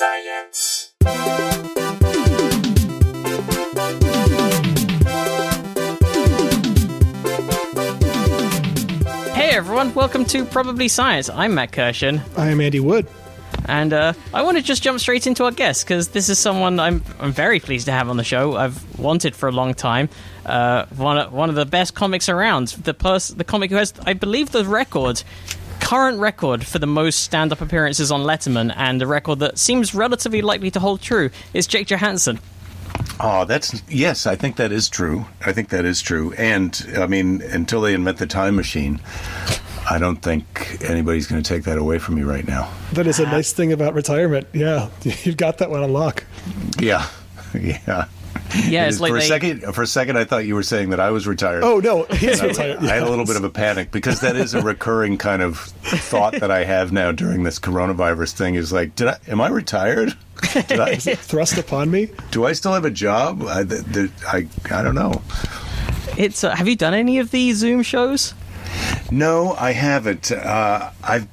Science. Hey everyone, welcome to Probably Science. I'm Matt Kirshen, I am Andy Wood. and uh, I want to just jump straight into our guest because this is someone I'm I'm very pleased to have on the show. I've wanted for a long time. Uh, one of, one of the best comics around. The pers- the comic who has, I believe, the record, current record for the most stand-up appearances on Letterman, and a record that seems relatively likely to hold true is Jake Johannsen. Oh, that's yes. I think that is true. I think that is true. And I mean, until they invent the time machine, I don't think anybody's going to take that away from me right now. That is a nice thing about retirement. Yeah, you've got that one on lock. Yeah, yeah. Yeah, it's like for a they- second. For a second, I thought you were saying that I was retired. Oh no, he's I, retired. I had a little bit of a panic because that is a recurring kind of thought that I have now during this coronavirus thing. Is like, did I? Am I retired? Did I, thrust upon me. do I still have a job? I, th- th- I, I don't know. It's uh, have you done any of the Zoom shows? No, I haven't. Uh, I've.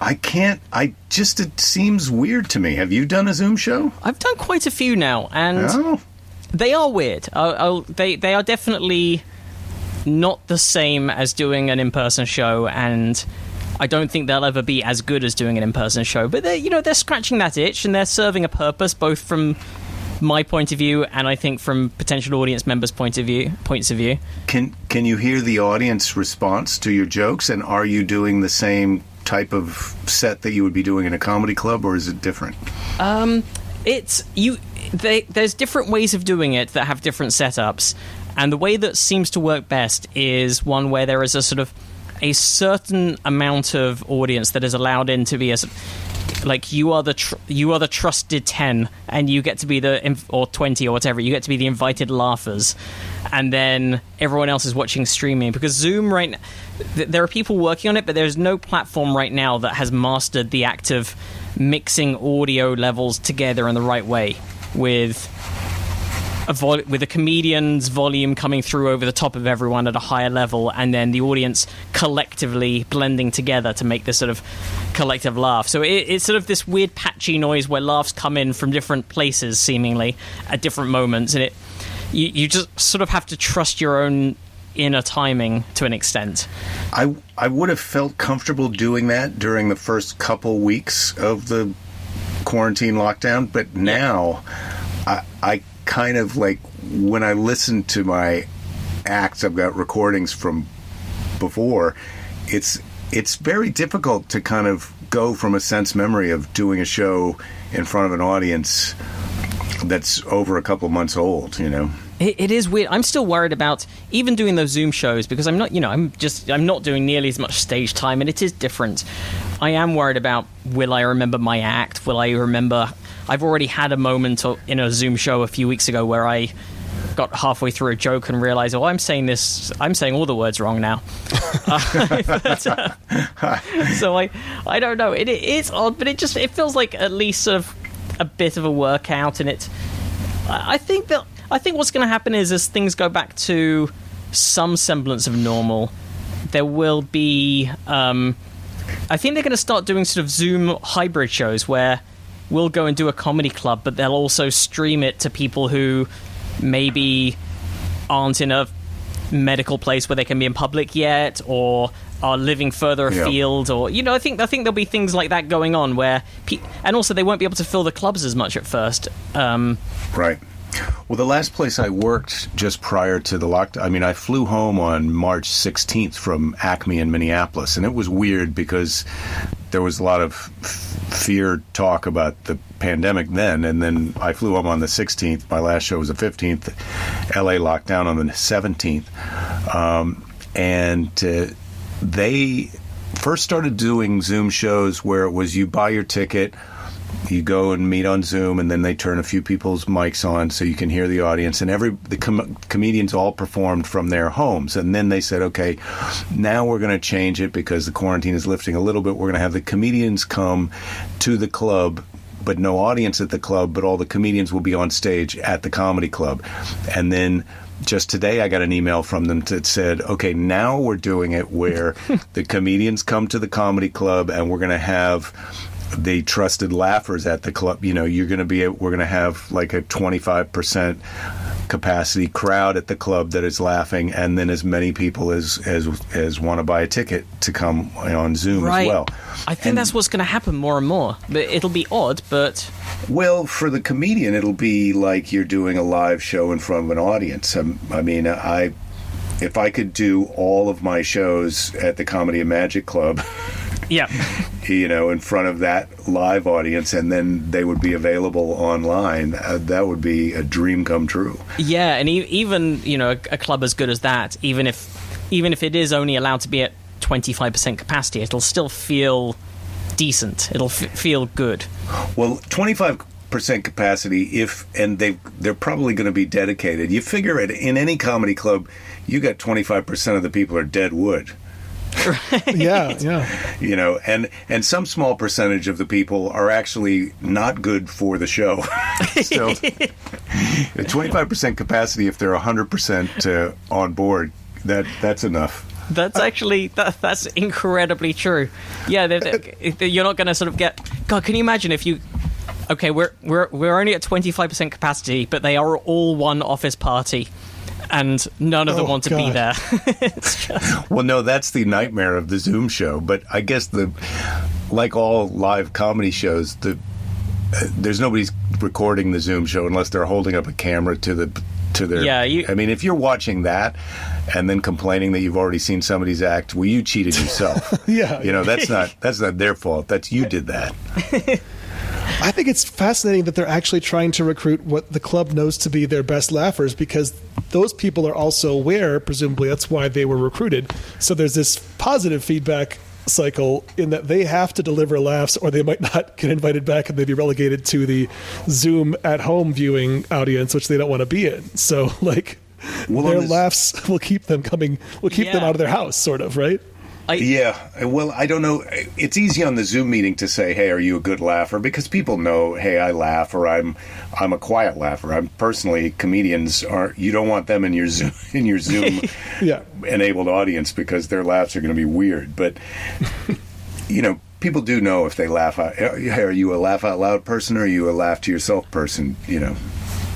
I can't. I just. It seems weird to me. Have you done a Zoom show? I've done quite a few now, and No. They are weird. I'll, they they are definitely not the same as doing an in person show, and I don't think they'll ever be as good as doing an in person show. But they you know they're scratching that itch and they're serving a purpose, both from my point of view and I think from potential audience members' point of view points of view. Can Can you hear the audience response to your jokes? And are you doing the same type of set that you would be doing in a comedy club, or is it different? Um it's you they, there's different ways of doing it that have different setups and the way that seems to work best is one where there is a sort of a certain amount of audience that is allowed in to be a like you are the tr- you are the trusted 10 and you get to be the inv- or 20 or whatever you get to be the invited laughers and then everyone else is watching streaming because zoom right n- th- there are people working on it but there's no platform right now that has mastered the act of mixing audio levels together in the right way with a vol- with a comedian's volume coming through over the top of everyone at a higher level, and then the audience collectively blending together to make this sort of collective laugh. So it, it's sort of this weird patchy noise where laughs come in from different places, seemingly at different moments, and it you, you just sort of have to trust your own inner timing to an extent. I I would have felt comfortable doing that during the first couple weeks of the quarantine lockdown, but now I I kind of like when I listen to my acts, I've got recordings from before. It's it's very difficult to kind of go from a sense memory of doing a show in front of an audience that's over a couple months old, you know. It, it is weird. I'm still worried about even doing those Zoom shows because I'm not, you know, I'm just, I'm not doing nearly as much stage time, and it is different. I am worried about will I remember my act? Will I remember? I've already had a moment in a Zoom show a few weeks ago where I got halfway through a joke and realized, oh, I'm saying this, I'm saying all the words wrong now. Uh, but, uh, so I, I don't know. It, it is odd, but it just, it feels like at least sort of a bit of a workout, and it. I I think that I think what's going to happen is as things go back to some semblance of normal, there will be. Um, I think they're going to start doing sort of Zoom hybrid shows where we'll go and do a comedy club, but they'll also stream it to people who maybe aren't in a medical place where they can be in public yet, or are living further Yeah. afield, or you know, I think I think there'll be things like that going on where, pe- and also they won't be able to fill the clubs as much at first. Um, Right. Well, the last place I worked just prior to the lockdown, I mean, I flew home on March 16th from Acme in Minneapolis, and it was weird because there was a lot of fear talk about the pandemic then, and then I flew home on the 16th. My last show was the 15th. LA locked down on the 17th. Um, and uh, they first started doing Zoom shows where it was you buy your ticket, you go and meet on Zoom, and then they turn a few people's mics on so you can hear the audience. And every the com- comedians all performed from their homes. And then they said, okay, now we're going to change it because the quarantine is lifting a little bit. We're going to have the comedians come to the club. But no audience at the club, but all the comedians will be on stage at the comedy club. And then just today I got an email from them that said, okay, now we're doing it where the comedians come to the comedy club and we're going to have the trusted laughers at the club. You know, you're going to be we're going to have like a 25 percent capacity crowd at the club that is laughing, and then as many people as as as want to buy a ticket to come on Zoom right. as well. I think And- that's what's going to happen more and more. But it'll be odd, but Well, for the comedian, it'll be like you're doing a live show in front of an audience. Um, I mean, I if I could do all of my shows at the Comedy and Magic Club, yeah. you know, in front of that live audience, and then they would be available online, uh, that would be a dream come true. Yeah, and e- even you know a, a club as good as that, even if even if it is only allowed to be at twenty five percent capacity, it'll still feel decent. It'll f- feel good. Well, twenty five percent capacity if and they they're probably going to be dedicated you figure it in any comedy club you got 25% of the people are dead wood Yeah, yeah. you know and and some small percentage of the people are actually not good for the show so 25% capacity if they're 100% uh, on board that that's enough That's actually that, that's incredibly true. Yeah, they're, they're- you're not going to sort of get. God, can you imagine if you? Okay, we're we're we're only at twenty five percent capacity, but they are all one office party, and none of them Oh, want to be there. It's just- Well, no, that's the nightmare of the Zoom show. But I guess the, like all live comedy shows, the uh, there's nobody's recording the Zoom show unless they're holding up a camera to the to their. Yeah, you- I mean, if you're watching that and then complaining that you've already seen somebody's act, well, you cheated yourself. Yeah. you know that's not that's not their fault. That's you did that. I think it's fascinating that they're actually trying to recruit what the club knows to be their best laughers because those people are also aware, presumably that's why they were recruited. So there's this positive feedback cycle in that they have to deliver laughs or they might not get invited back and they'd be relegated to the Zoom at home viewing audience, which they don't want to be in. So like Well, their this- laughs will keep them coming will keep them out of their house, sort of, right? I, Yeah, well, I don't know. It's easy on the Zoom meeting to say, "Hey, are you a good laugher?" Because people know, "Hey, I laugh," or "I'm, I'm a quiet laugher." I'm personally comedians are. You don't want them in your Zoom in your Zoom Yeah. enabled audience because their laughs are going to be weird. But you know, people do know if they laugh out. Hey, are you a laugh out loud person or are you a laugh to yourself person? You know.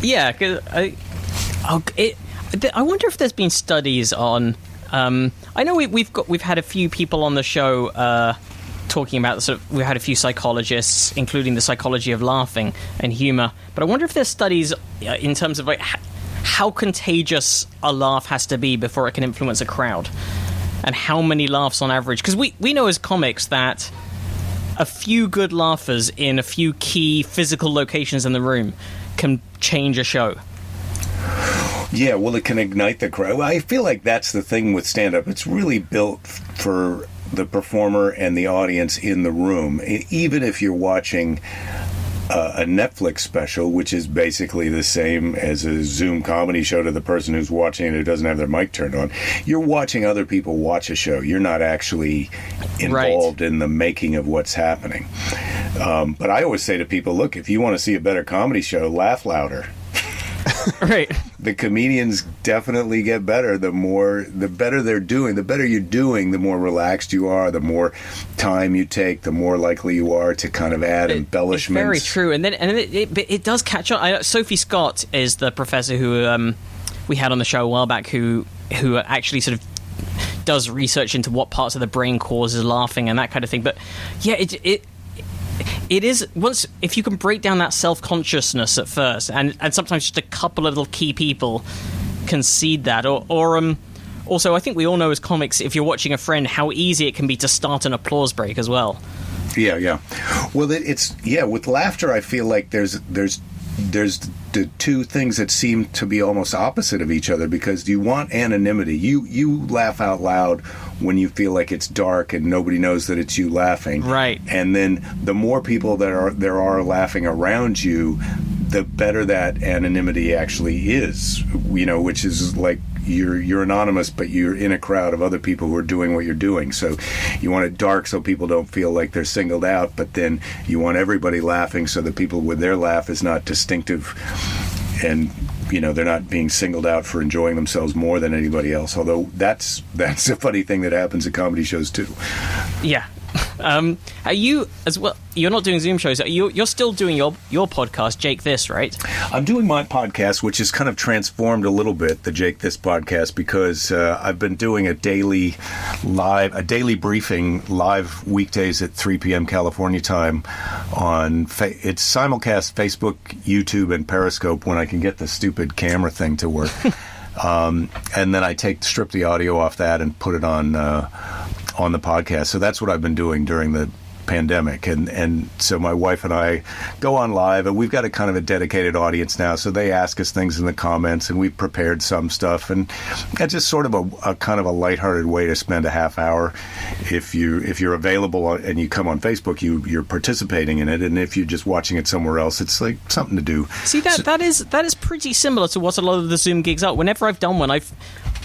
Yeah, 'cause I, oh, it, I wonder if there's been studies on. Um, I know we, we've got we've had a few people on the show uh, talking about sort of. We had a few psychologists, including the psychology of laughing and humor. But I wonder if there's studies uh, in terms of like how contagious a laugh has to be before it can influence a crowd, and how many laughs on average. Because we we know as comics that a few good laughers in a few key physical locations in the room can change a show. Yeah, well, it can ignite the crowd. I feel like that's the thing with stand up. It's really built for the performer and the audience in the room. Even if you're watching uh, a Netflix special, which is basically the same as a Zoom comedy show to the person who's watching it who doesn't have their mic turned on, you're watching other people watch a show. You're not actually involved in the making of what's happening. Um, but I always say to people, look, if you want to see a better comedy show, laugh louder Right. the comedians definitely get better the more the better they're doing the better you're doing the more relaxed you are the more time you take the more likely you are to kind of add It's embellishments very true, and then and it, it, it does catch on. I, Sophie Scott is the professor who um, we had on the show a while back, who who actually sort of does research into what parts of the brain causes laughing and that kind of thing. But yeah, it it it is once if you can break down that self consciousness at first, and and sometimes just a couple of little key people concede that, or or um. Also, I think we all know as comics, if you're watching a friend, how easy it can be to start an applause break as well. Yeah, yeah. Well, it, it's yeah. With laughter, I feel like there's there's there's the two things that seem to be almost opposite of each other because you want anonymity. You you laugh out loud when you feel like it's dark and nobody knows that it's you laughing. Right. And then the more people that are there are laughing around you, the better that anonymity actually is. You know, which is like you're you're anonymous, but you're in a crowd of other people who are doing what you're doing. So you want it dark so people don't feel like they're singled out, but then you want everybody laughing so that people with their laugh is not distinctive and you know they're not being singled out for enjoying themselves more than anybody else although that's that's a funny thing that happens at comedy shows too Yeah. Um, are you as well? You're not doing Zoom shows. You're, you're still doing your your podcast, Jake This, right? I'm doing my podcast, which has kind of transformed a little bit, the Jake This podcast, because uh, I've been doing a daily live, a daily briefing live weekdays at 3 p.m. California time on fa- it's simulcast Facebook, YouTube, and Periscope when I can get the stupid camera thing to work. um, and then I take strip the audio off that and put it on uh, on the podcast. So that's what I've been doing during the pandemic. And and so my wife and I go on live and we've got a kind of a dedicated audience now. So they ask us things in the comments and we've prepared some stuff. And it's just sort of a, a kind of a lighthearted way to spend a half hour. If you if you're available and you come on Facebook you you're participating in it. And if you're just watching it somewhere else it's like something to do. See that So- that is that is pretty similar to what a lot of the Zoom gigs are. Whenever I've done one, I've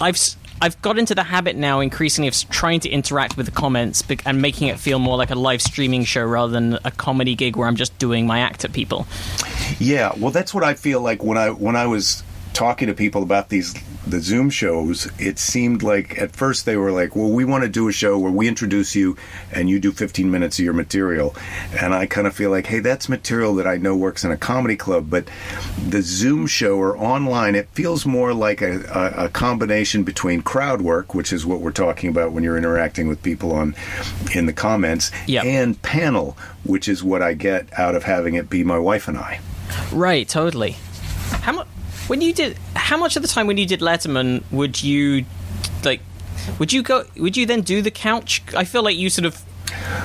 I've I've got into the habit now increasingly of trying to interact with the comments and making it feel more like a live streaming show rather than a comedy gig where I'm just doing my act at people. Yeah, well, that's what I feel like when I when I was talking to people about these the Zoom shows. It seemed like at first they were like, "Well, we want to do a show where we introduce you and you do 15 minutes of your material," and I kind of feel like, "Hey, that's material that I know works in a comedy club." But the Zoom show or online, it feels more like a, a, a combination between crowd work, which is what we're talking about when you're interacting with people on in the comments, Yep. and panel, which is what I get out of having it be my wife and I. Right, totally. How much when you did? How much of the time when you did Letterman would you like? Would you go? Would you then do the couch? I feel like you sort of.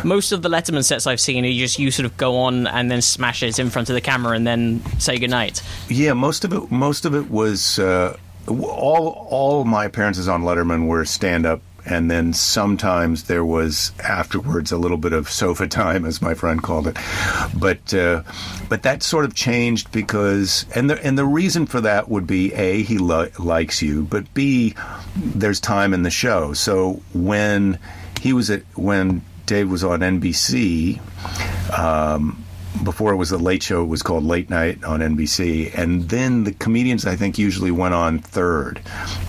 Most of the Letterman sets I've seen, you just you sort of go on and then smash it in front of the camera and then say goodnight. Yeah, most of it. Most of it was uh, all. All my appearances on Letterman were stand up, and then sometimes there was afterwards a little bit of sofa time, as my friend called it. But uh, but that sort of changed because, and the and the reason for that would be a he li- likes you, but b there's time in the show. So when he was at when Dave was on NBC before it was the late show, it was called Late Night on NBC. And then the comedians, I think, usually went on third,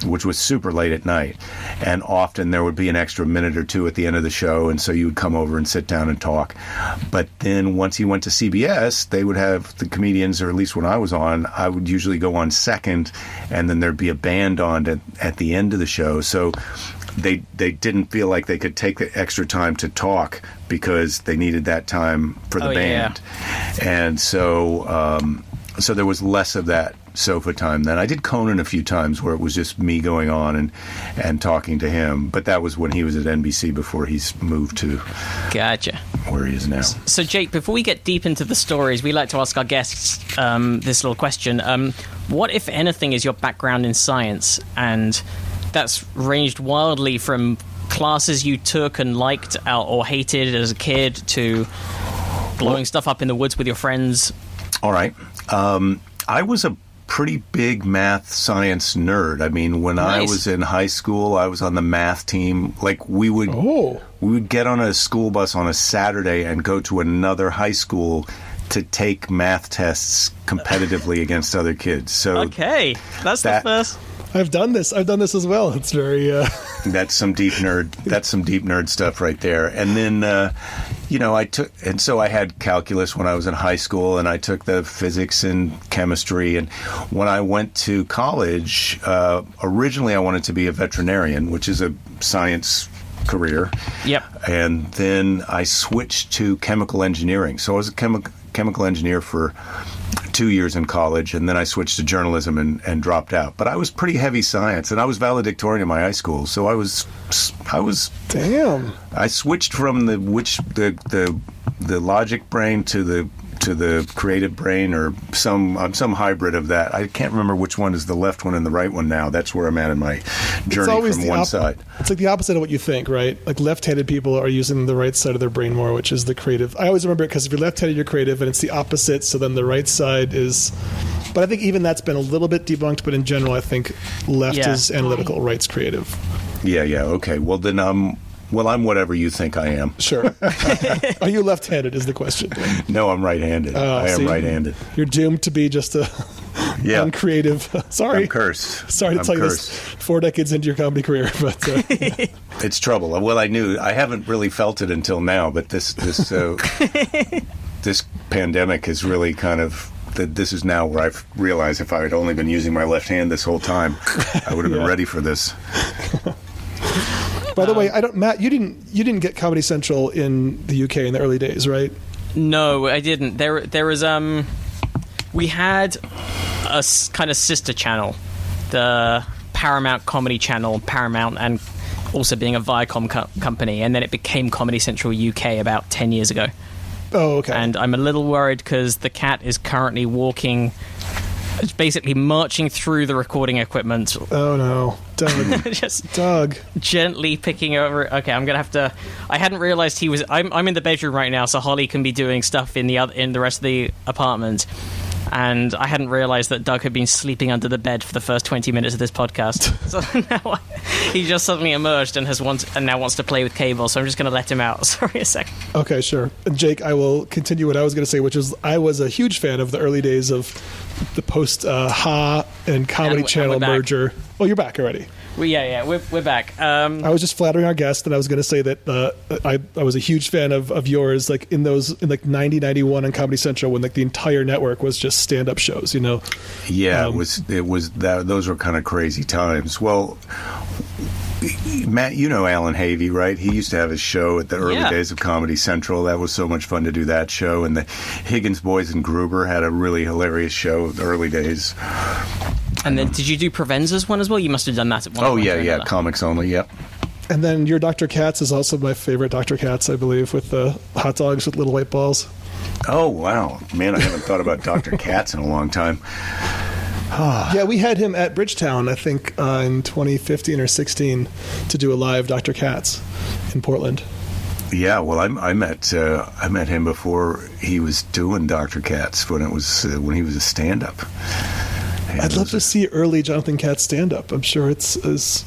which was super late at night. And often there would be an extra minute or two at the end of the show. And so you would come over and sit down and talk. But then once he went to CBS, they would have the comedians, or at least when I was on, I would usually go on second. And then there'd be a band on at, at the end of the show. So they they didn't feel like they could take the extra time to talk because they needed that time for the Oh, yeah. band, and so um, so there was less of that sofa time. Then I did Conan a few times where it was just me going on and and talking to him, but that was when he was at NBC before he's moved to Gotcha. where he is now. So, Jake, before we get deep into the stories, we like to ask our guests um, this little question. Um, what, if anything, is your background in science? And that's ranged wildly from classes you took and liked or hated as a kid to blowing stuff up in the woods with your friends. All right. Um, I was a pretty big math science nerd. I mean, when I was in high school, I was on the math team. Like we would Oh. we would get on a school bus on a Saturday and go to another high school to take math tests competitively against other kids. So Okay, that's That- the first. I've done this. I've done this as well. It's very. Uh, that's some deep nerd that's some deep nerd stuff right there and then uh, you know i took and so i had calculus when i was in high school and i took the physics and chemistry and when i went to college uh, originally i wanted to be a veterinarian which is a science career Yep. and then I switched to chemical engineering. So I was a chemi- chemical engineer for two years in college, and then I switched to journalism and, and dropped out. But I was pretty heavy science, and I was valedictorian in my high school, so I was I was damn. I switched from the which the the the logic brain to the to the creative brain or some I'm some hybrid of that. I can't remember which one is the left one and the right one now. That's where I'm at in my It's journey always from one op- side. It's like the opposite of what you think, right? Like left-handed people are using the right side of their brain more, which is the creative. I always remember it because if you're left-handed, you're creative, and it's the opposite. So then the right side is. But I think even that's been a little bit debunked. But in general, I think left Yeah. is analytical, right's creative. Yeah, yeah, okay. Well then I'm well I'm whatever you think I am. Sure. are you left-handed? Is the question. No, I'm right-handed. Oh, I am see? right-handed. You're doomed to be just a Yeah. and creative. Sorry, I'm cursed. Sorry to I'm tell you this. Four decades into your comedy career, but uh, It's trouble. Well, I knew I haven't really felt it until now, but this this uh, this pandemic has really kind of. That this is now where I've realized if I had only been using my left hand this whole time, I would have been ready for this. By the way, I don't. Matt, you didn't you didn't get Comedy Central in the UK in the early days, right? No, I didn't. There, there was um, we had a s- kind of sister channel, the Paramount Comedy Channel, Paramount, and also being a Viacom co- company, and then it became Comedy Central UK about ten years ago. Oh, okay. And I'm a little worried because the cat is currently walking, it's basically marching through the recording equipment, oh no, Doug, just Doug. gently picking over. Okay, I'm gonna have to. I hadn't realized he was. I'm, I'm in the bedroom right now, so Holly can be doing stuff in the other in the rest of the apartment. And I hadn't realized that Doug had been sleeping under the bed for the first 20 minutes of this podcast. so now he just suddenly emerged and has want, and now wants to play with cable. So I'm just going to let him out. Sorry a second. Okay, sure. Jake, I will continue what I was going to say, which is I was a huge fan of the early days of the post uh, Ha and Comedy And and Channel back. merger. Oh, you're back already. Well, yeah, yeah, we're, we're back. Um, I was just flattering our guest, and I was going to say that uh, I, I was a huge fan of, of yours, like in those in like 90, 91 on Comedy Central when like the entire network was just stand up shows. You know, Yeah, Um, it was. It was that. Those were kind of crazy times. Well, Matt, you know Alan Havey, right? He used to have his show at the early Yeah. days of Comedy Central. That was so much fun to do that show. And the Higgins Boys and Gruber had a really hilarious show in the early days. And then did you do Provenza's one as well? You must have done that at one Oh point Oh, yeah, or yeah, another. comics only. Yep. and then your Dr. Katz is also my favorite Dr. Katz, I believe, with the hot dogs with little white balls. Oh wow, man, I haven't thought about Dr. Katz in a long time. Yeah, we had him at Bridgetown, I think, uh, in 2015 or 16 to do a live Dr. Katz in Portland. Yeah, well, I, I met uh, I met him before he was doing Dr. Katz when it was uh, when he was a stand up. I'd love to see early Jonathan Katz stand up. I'm sure it's as,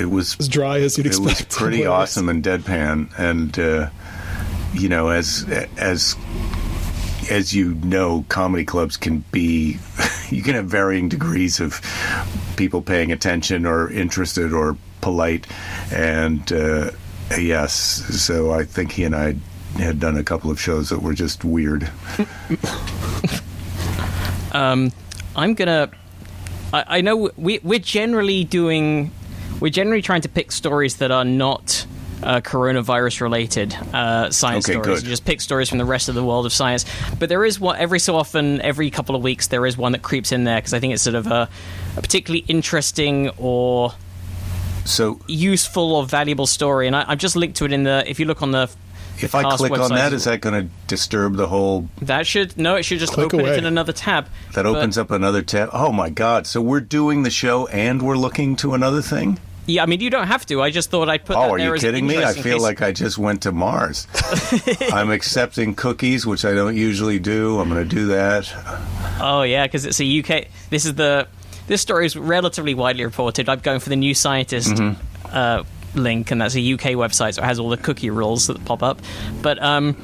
It was as dry as you'd expect. it was pretty awesome and deadpan and uh, you know as as as you know comedy clubs can be you can have varying degrees of people paying attention or interested or polite and uh, yes so i think he and i had done a couple of shows that were just weird Um, I'm gonna. I, I know we we're generally doing. We're generally trying to pick stories that are not uh, coronavirus related uh, science Okay, stories. good. Just pick stories from the rest of the world of science. But there is one every so often, every couple of weeks, there is one that creeps in there because I think it's sort of a, a particularly interesting or so useful or valuable story. And I, I've just linked to it in the. If you look on the. If i click on that is that going to disturb the whole That should no, it should just Click open away. it in another tab. that But- opens up another tab oh my god so we're doing the show and we're looking to another thing Yeah, I mean you don't have to. I just thought I'd put. Oh, that are there you as kidding me? I feel case- like I just went to Mars. I'm accepting cookies, which I don't usually do. I'm going to do that. Oh yeah, because it's a UK. This is the. This story is relatively widely reported. I'm going for the New Scientist Mm-hmm. uh, link, and that's a UK website, so it has all the cookie rules that pop up. But um,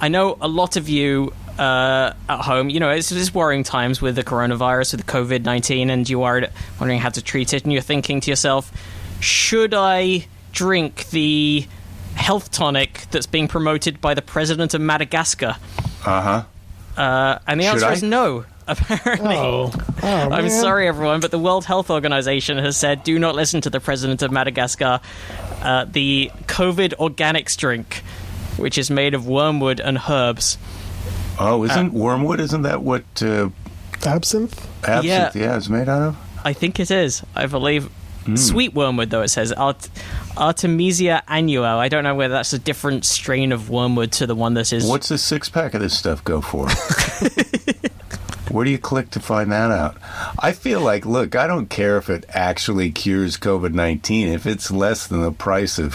I know a lot of you uh, at home. You know, it's, it's worrying times with the coronavirus, with the COVID nineteen, and you're wondering how to treat it, and you're thinking to yourself, should I drink the health tonic that's being promoted by the president of Madagascar? Uh huh. Uh, and the Should answer I? is no. Apparently. Oh, oh I'm man. sorry, everyone, but the World Health Organization has said do not listen to the president of Madagascar. Uh, the COVID organics drink, which is made of wormwood and herbs. Oh, isn't wormwood? Isn't that what uh, Absinthe? absinthe? Yeah. is made out of. I think it is. I believe. Sweet wormwood, though it says Art- Artemisia annua. I don't know whether that's a different strain of wormwood to the one that is. What's the six pack of this stuff go for? Where do you click to find that out? I feel like, look, I don't care if it actually cures COVID nineteen. If it's less than the price of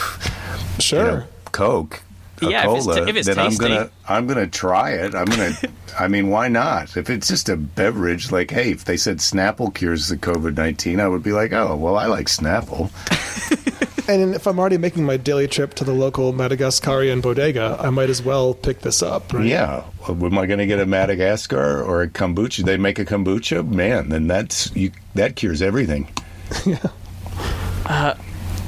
you Sure. know, Coke, a Yeah, if it's cola, if it's then tasty. I'm gonna I'm gonna try it. I'm gonna. I mean, why not? If it's just a beverage, like hey, if they said Snapple cures the COVID nineteen, I would be like, oh, well, I like Snapple. And if I'm already making my daily trip to the local Madagascarian bodega, I might as well pick this up. Right? Yeah. Am I going to get a Madagascar or a kombucha? They make a kombucha, man. Then that's you. That cures everything. Yeah. Uh,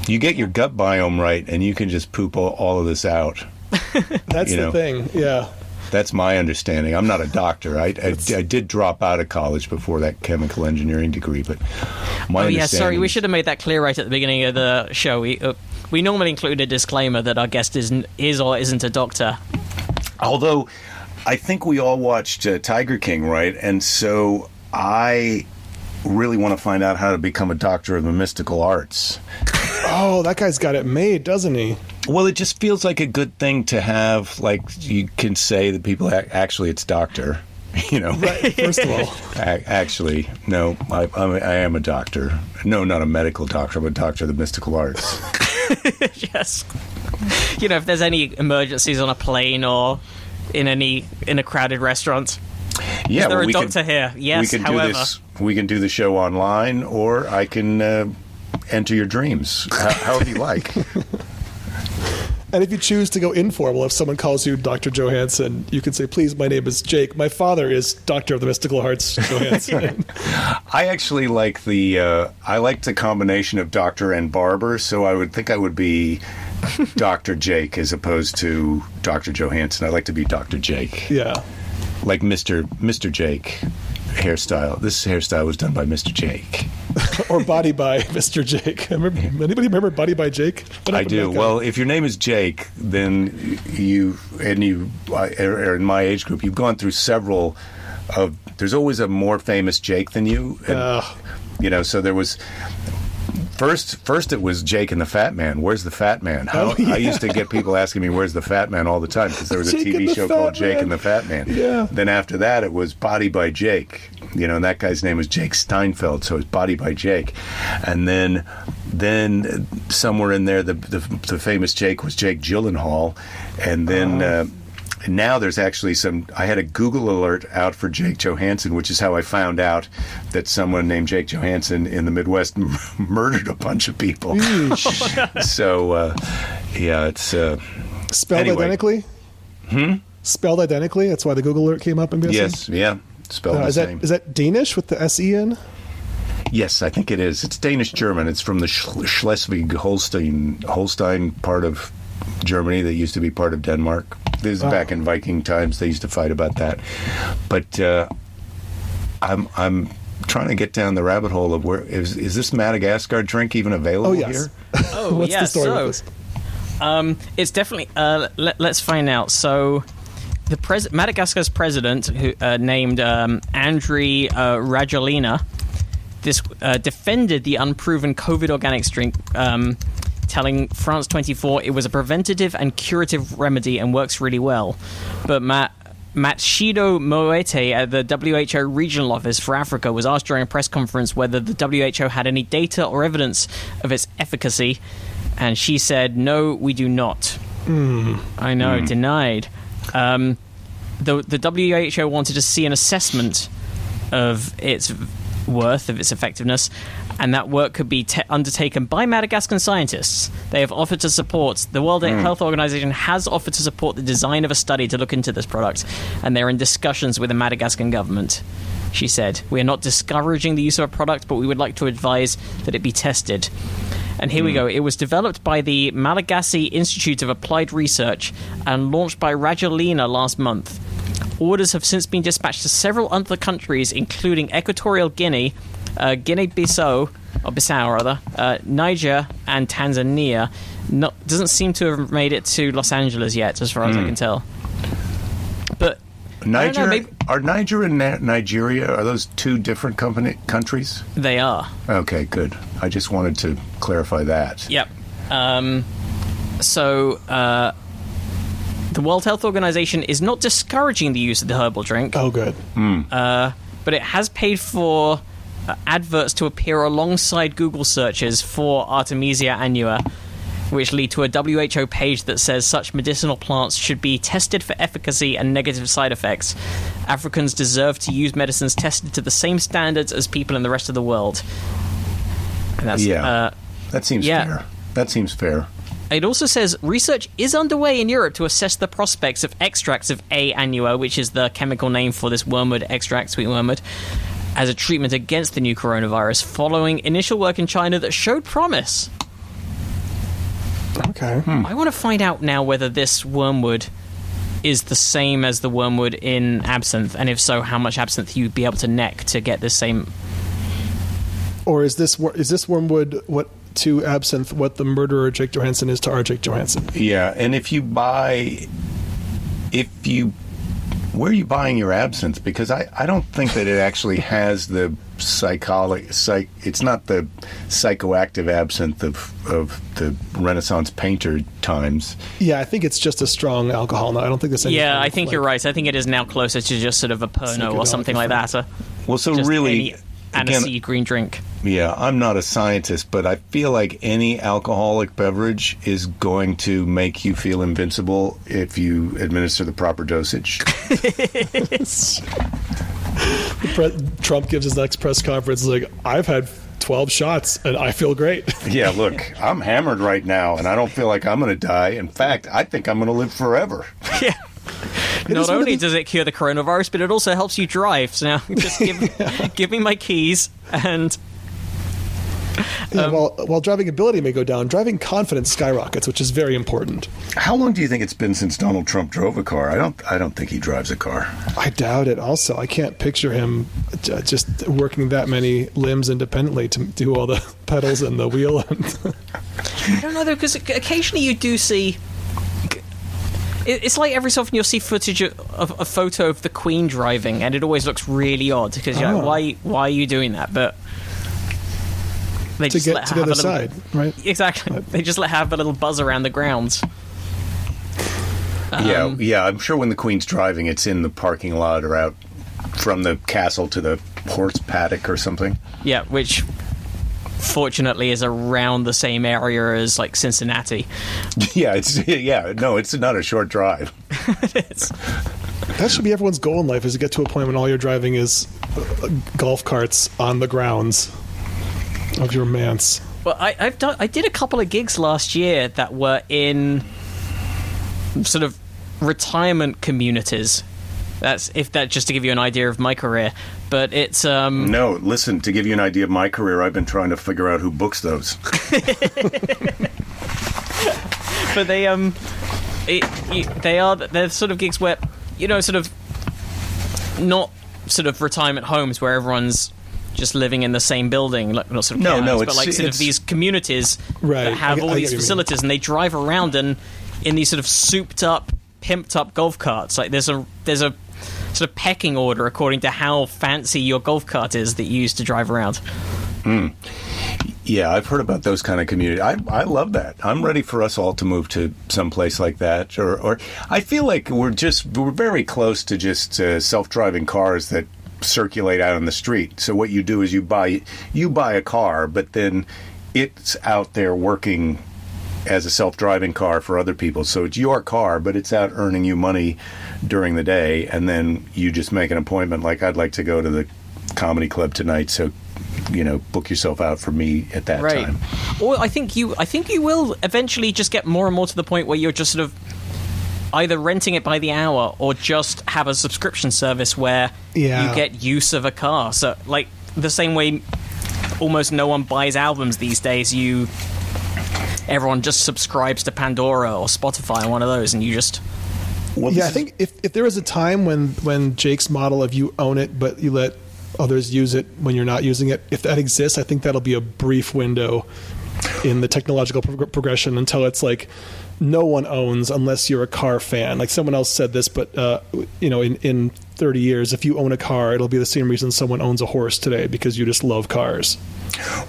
you get your gut biome right, and you can just poop all, all of this out. That's You the know. thing. Yeah. That's my understanding. I'm not a doctor. I, I, I did drop out of college before that chemical engineering degree, but my Oh yeah, sorry. We should have made that clear right at the beginning of the show. We uh, we normally include a disclaimer that our guest isn't is or isn't a doctor. Although, I think we all watched uh, Tiger King, right? And so I really want to find out how to become a doctor of the mystical arts. Oh, that guy's got it made, doesn't he? Well, it just feels like a good thing to have. Like you can say that people actually it's doctor. You know, Right. First of all, actually, no, I, I'm a, I am a doctor. No, not a medical doctor. I'm a doctor of the mystical arts. yes. You know, if there's any emergencies on a plane or in any in a crowded restaurant, Yeah, is there well, a doctor can, here? Yes. we can however, do this. We can do the show online, or I can uh, enter your dreams, how, however you like. and if you choose to go informal, if someone calls you Dr. Johannsen, you can say, "Please, my name is Jake. My father is Doctor of the Mystical Arts Johannsen." I actually like the uh, I like the combination of doctor and barber, so I would think I would be Doctor Jake as opposed to Doctor Johannsen. I like to be Doctor Jake, yeah. like Mister Mister Jake hairstyle. This hairstyle was done by Mister Jake. Or Body by Mr. Jake. Remember, anybody remember Body by Jake? I do. Well, if your name is Jake, then you and you are in my age group. You've gone through several of. There's always a more famous Jake than you. And, Ugh. you know, so there was. First, first it was Jake and the Fat Man. Where's the Fat Man? How, Oh, yeah. I used to get people asking me, "Where's the Fat Man?" all the time because there was a Jake and TV show called Jake and the Fat Man. Yeah. Then after that, it was Body by Jake. You know, and that guy's name was Jake Steinfeld, so it's Body by Jake. And then, then somewhere in there, the the, the famous Jake was Jake Gyllenhaal, and then. Uh, now there's actually some. I had a Google alert out for Jake Johannsen, which is how I found out that someone named Jake Johannsen in the Midwest m- murdered a bunch of people. so, uh, yeah, it's uh, Spelled Anyway. identically? Hmm? Spelled identically? That's why the Google alert came up, I'm guessing? yes, yeah, spelled Uh, the is, that, same. is that Danish with the S-E in? Yes, I think it is. It's Danish German. It's from the Schleswig Holstein Holstein part of Germany that used to be part of Denmark. This is Wow. back in Viking times. They used to fight about that. But uh, I'm I'm trying to get down the rabbit hole of where is is this Madagascar drink even available Oh, yes. here? oh What's yeah, the story so, with this? Um, it's definitely. Uh, let, us find out. So, the pres- Madagascar's president, who uh, named um, Andry uh, Rajoelina, this uh, defended the unproven COVID organics drink, um, telling France 24 it was a preventative and curative remedy and works really well. But Matt. Matshido Moeti at the WHO regional office for Africa was asked during a press conference whether the WHO had any data or evidence of its efficacy, and she said, "No, we do not." I know, denied. Um, the the WHO wanted to see an assessment of its worth, of its effectiveness, and that work could be te- undertaken by Madagascan scientists. They have offered to support, the World hmm. Health Organization has offered to support the design of a study to look into this product, and they're in discussions with the Madagascan government. She said, We are not discouraging the use of a product, but we would like to advise that it be tested. And here we hmm. go. It was developed by the Malagasy Institute of Applied Research and launched by Rajoelina last month. Orders have since been dispatched to several other countries, including Equatorial Guinea, uh, Guinea-Bissau, or Bissau rather, uh, Niger, and Tanzania. Not, doesn't seem to have made it to Los Angeles yet, as far as I can tell. But I don't know, Niger maybe- are Niger and Na- Nigeria are those two different company countries? they are. Okay, good. I just wanted to clarify that. Yep. Um, so uh, the World Health Organization is not discouraging the use of the herbal drink, Oh, good. but it has paid for uh, adverts to appear alongside Google searches for Artemisia annua, which lead to a WHO page that says such medicinal plants should be tested for efficacy and negative side effects. Africans deserve to use medicines tested to the same standards as people in the rest of the world. And that's, Yeah. uh, That seems yeah. fair. that seems fair. It also says research is underway in Europe to assess the prospects of extracts of A. annua, which is the chemical name for this wormwood extract, sweet wormwood, as a treatment against the new coronavirus, following initial work in China that showed promise. Okay. Hmm. I want to find out now whether this wormwood is the same as the wormwood in absinthe, and if so, how much absinthe you'd be able to neck to get the same. Or is this is this wormwood what to absinthe what the murderer Jake Johannsen is to our Jake Johannsen? Yeah, and if you buy, if you, where are you buying your absinthe? Because I, I don't think that it actually has the psychology. Psych, it's not the psychoactive absinthe of of the Renaissance painter times. Yeah, I think it's just a strong alcohol. No, I don't think there's any. Yeah, I think like- you're right. I think it is now closer to just sort of a Pernod or something like that. A, Well, so really, any again, aniseed green drink. Yeah, I'm not a scientist, but I feel like any alcoholic beverage is going to make you feel invincible if you administer the proper dosage. Trump gives his next press conference like, "I've had 12 shots and I feel great." yeah, look, I'm hammered right now, and I don't feel like I'm going to die. In fact, I think I'm going to live forever. Yeah. Is Not only these- does it cure the coronavirus, but it also helps you drive. So now, just give, give me my keys and Yeah, Um, while while driving ability may go down, driving confidence skyrockets, which is very important. How long do you think it's been since Donald Trump drove a car? I don't. I don't think he drives a car. I doubt it. Also, I can't picture him just working that many limbs independently to do all the pedals and the wheel. I don't know though, because occasionally you do see. It- It's like every so often you'll see footage of of a photo of the Queen driving, and it always looks really odd because you're like, Oh. why? Why are you doing that? But they to just get let to her the other a little, side, right? Exactly. They just let have a little buzz around the grounds. yeah, Um, yeah. I'm sure when the Queen's driving, it's in the parking lot or out from the castle to the horse paddock or something. Yeah, which fortunately is around the same area as like Cincinnati. Yeah, it's yeah. No, it's not a short drive. It's- That should be everyone's goal in life: is to get to a point when all you're driving is uh, golf carts on the grounds of your manse. well, I, I've done. I did a couple of gigs last year that were in sort of retirement communities. That's if that just to give you an idea of my career. But it's um No, listen. To give you an idea of my career, I've been trying to figure out who books those. but they um it, you, they are they're sort of gigs where you know sort of not sort of retirement homes where everyone's just living in the same building like not sort of No, care no, homes, but like sort of these communities Right, that have I all I these what you mean. facilities and they drive around and in these sort of souped up pimped up golf carts like there's a there's a sort of pecking order according to how fancy your golf cart is that you use to drive around Yeah, I've heard about those kind of communities. I I love that. I'm ready for us all to move to some place like that. Or or I feel like we're just we're very close to just uh, self-driving cars that circulate out on the street. So what you do is you buy you buy a car, but then it's out there working as a self-driving car for other people. So it's your car, but it's out earning you money during the day, and then you just make an appointment. Like I'd like to go to the comedy club tonight, so you know, book yourself out for me at that right time. or i think you i think you will eventually just get more and more to the point where you're just sort of either renting it by the hour or just have a subscription service where Yeah. you get use of a car so like the same way almost no one buys albums these days you everyone just subscribes to pandora or spotify or one of those and you just Well, Yeah, I think if, if there was a time when when Jake's model of you own it, but you let others use it when you're not using it, if that exists, I think that'll be a brief window in the technological prog- progression until it's like no one owns unless you're a car fan. Like someone else said this, but uh, you know, in in 30 years, if you own a car, it'll be the same reason someone owns a horse today because you just love cars.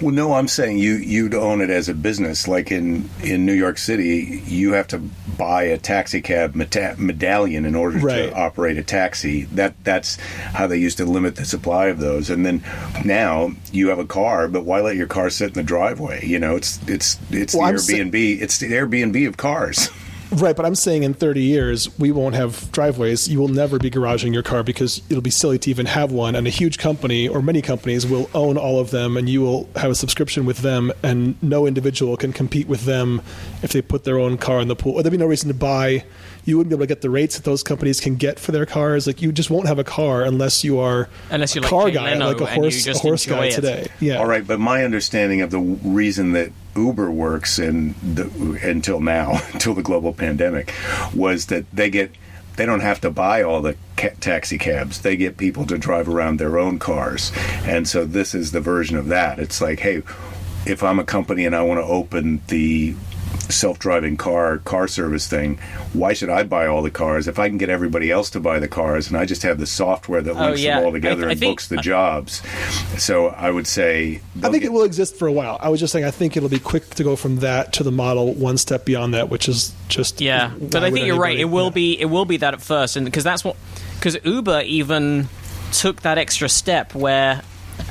Well, no, I'm saying you you'd own it as a business. Like in in New York City, you have to buy a taxi cab meta- medallion in order Right. to operate a taxi. That that's how they used to limit the supply of those. And then now you have a car, but why let your car sit in the driveway? You know, it's it's it's Well, the I'm sa- Airbnb. it's the Airbnb of cars. Right, but I'm saying in 30 years we won't have driveways. You will never be garaging your car because it'll be silly to even have one. And a huge company or many companies will own all of them, and you will have a subscription with them, and no individual can compete with them if they put their own car in the pool. Or there'd be no reason to buy. You wouldn't be able to get the rates that those companies can get for their cars. Like you just won't have a car unless you are Unless you're a like car Jay guy, Leno like a horse, a horse guy it. today. Yeah. All right, but my understanding of the reason that Uber works and until now, until the global pandemic, was that they get they don't have to buy all the ca- taxi cabs. They get people to drive around their own cars, and so this is the version of that. It's like, hey, if I'm a company and I want to open the self-driving car car service thing why should i buy all the cars if i can get everybody else to buy the cars and i just have the software that Oh, links yeah. them all together I- I and think- books the jobs so i would say I think it will exist for a while. I was just saying I think it'll be quick to go from that to the model one step beyond that, which is just Yeah, but I think you're right. It will yeah. be it will be that at first, and because that's what because Uber even took that extra step where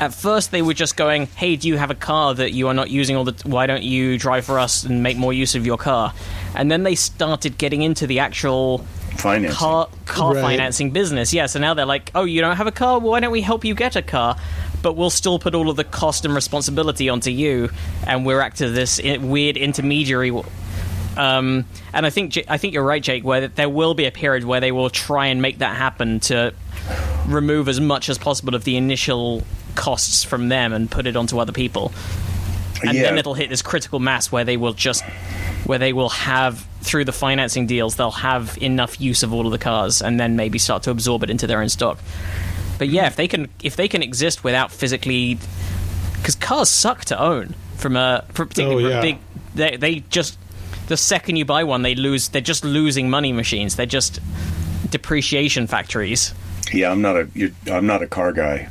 at first they were just going, "Hey, do you have a car that you are not using all the? Why don't you drive for us and make more use of your car?" And then they started getting into the actual financing car car Right. financing business. Yeah, so now they're like, "Oh, you don't have a car? Well, why don't we help you get a car?" But we'll still put all of the cost and responsibility onto you, and we're act as this weird intermediary. Um, and I think J- I think you're right, Jake. Where there will be a period where they will try and make that happen to remove as much as possible of the initial costs from them and put it onto other people and Yeah. then it'll hit this critical mass where they will just where they will have through the financing deals they'll have enough use of all of the cars and then maybe start to absorb it into their own stock but yeah if they can if they can exist without physically because cars suck to own from a from- particularly Oh, yeah. big they, they just the second you buy one they lose they're just losing money machines they're just depreciation factories Yeah, I'm not a you're, I'm not a car guy.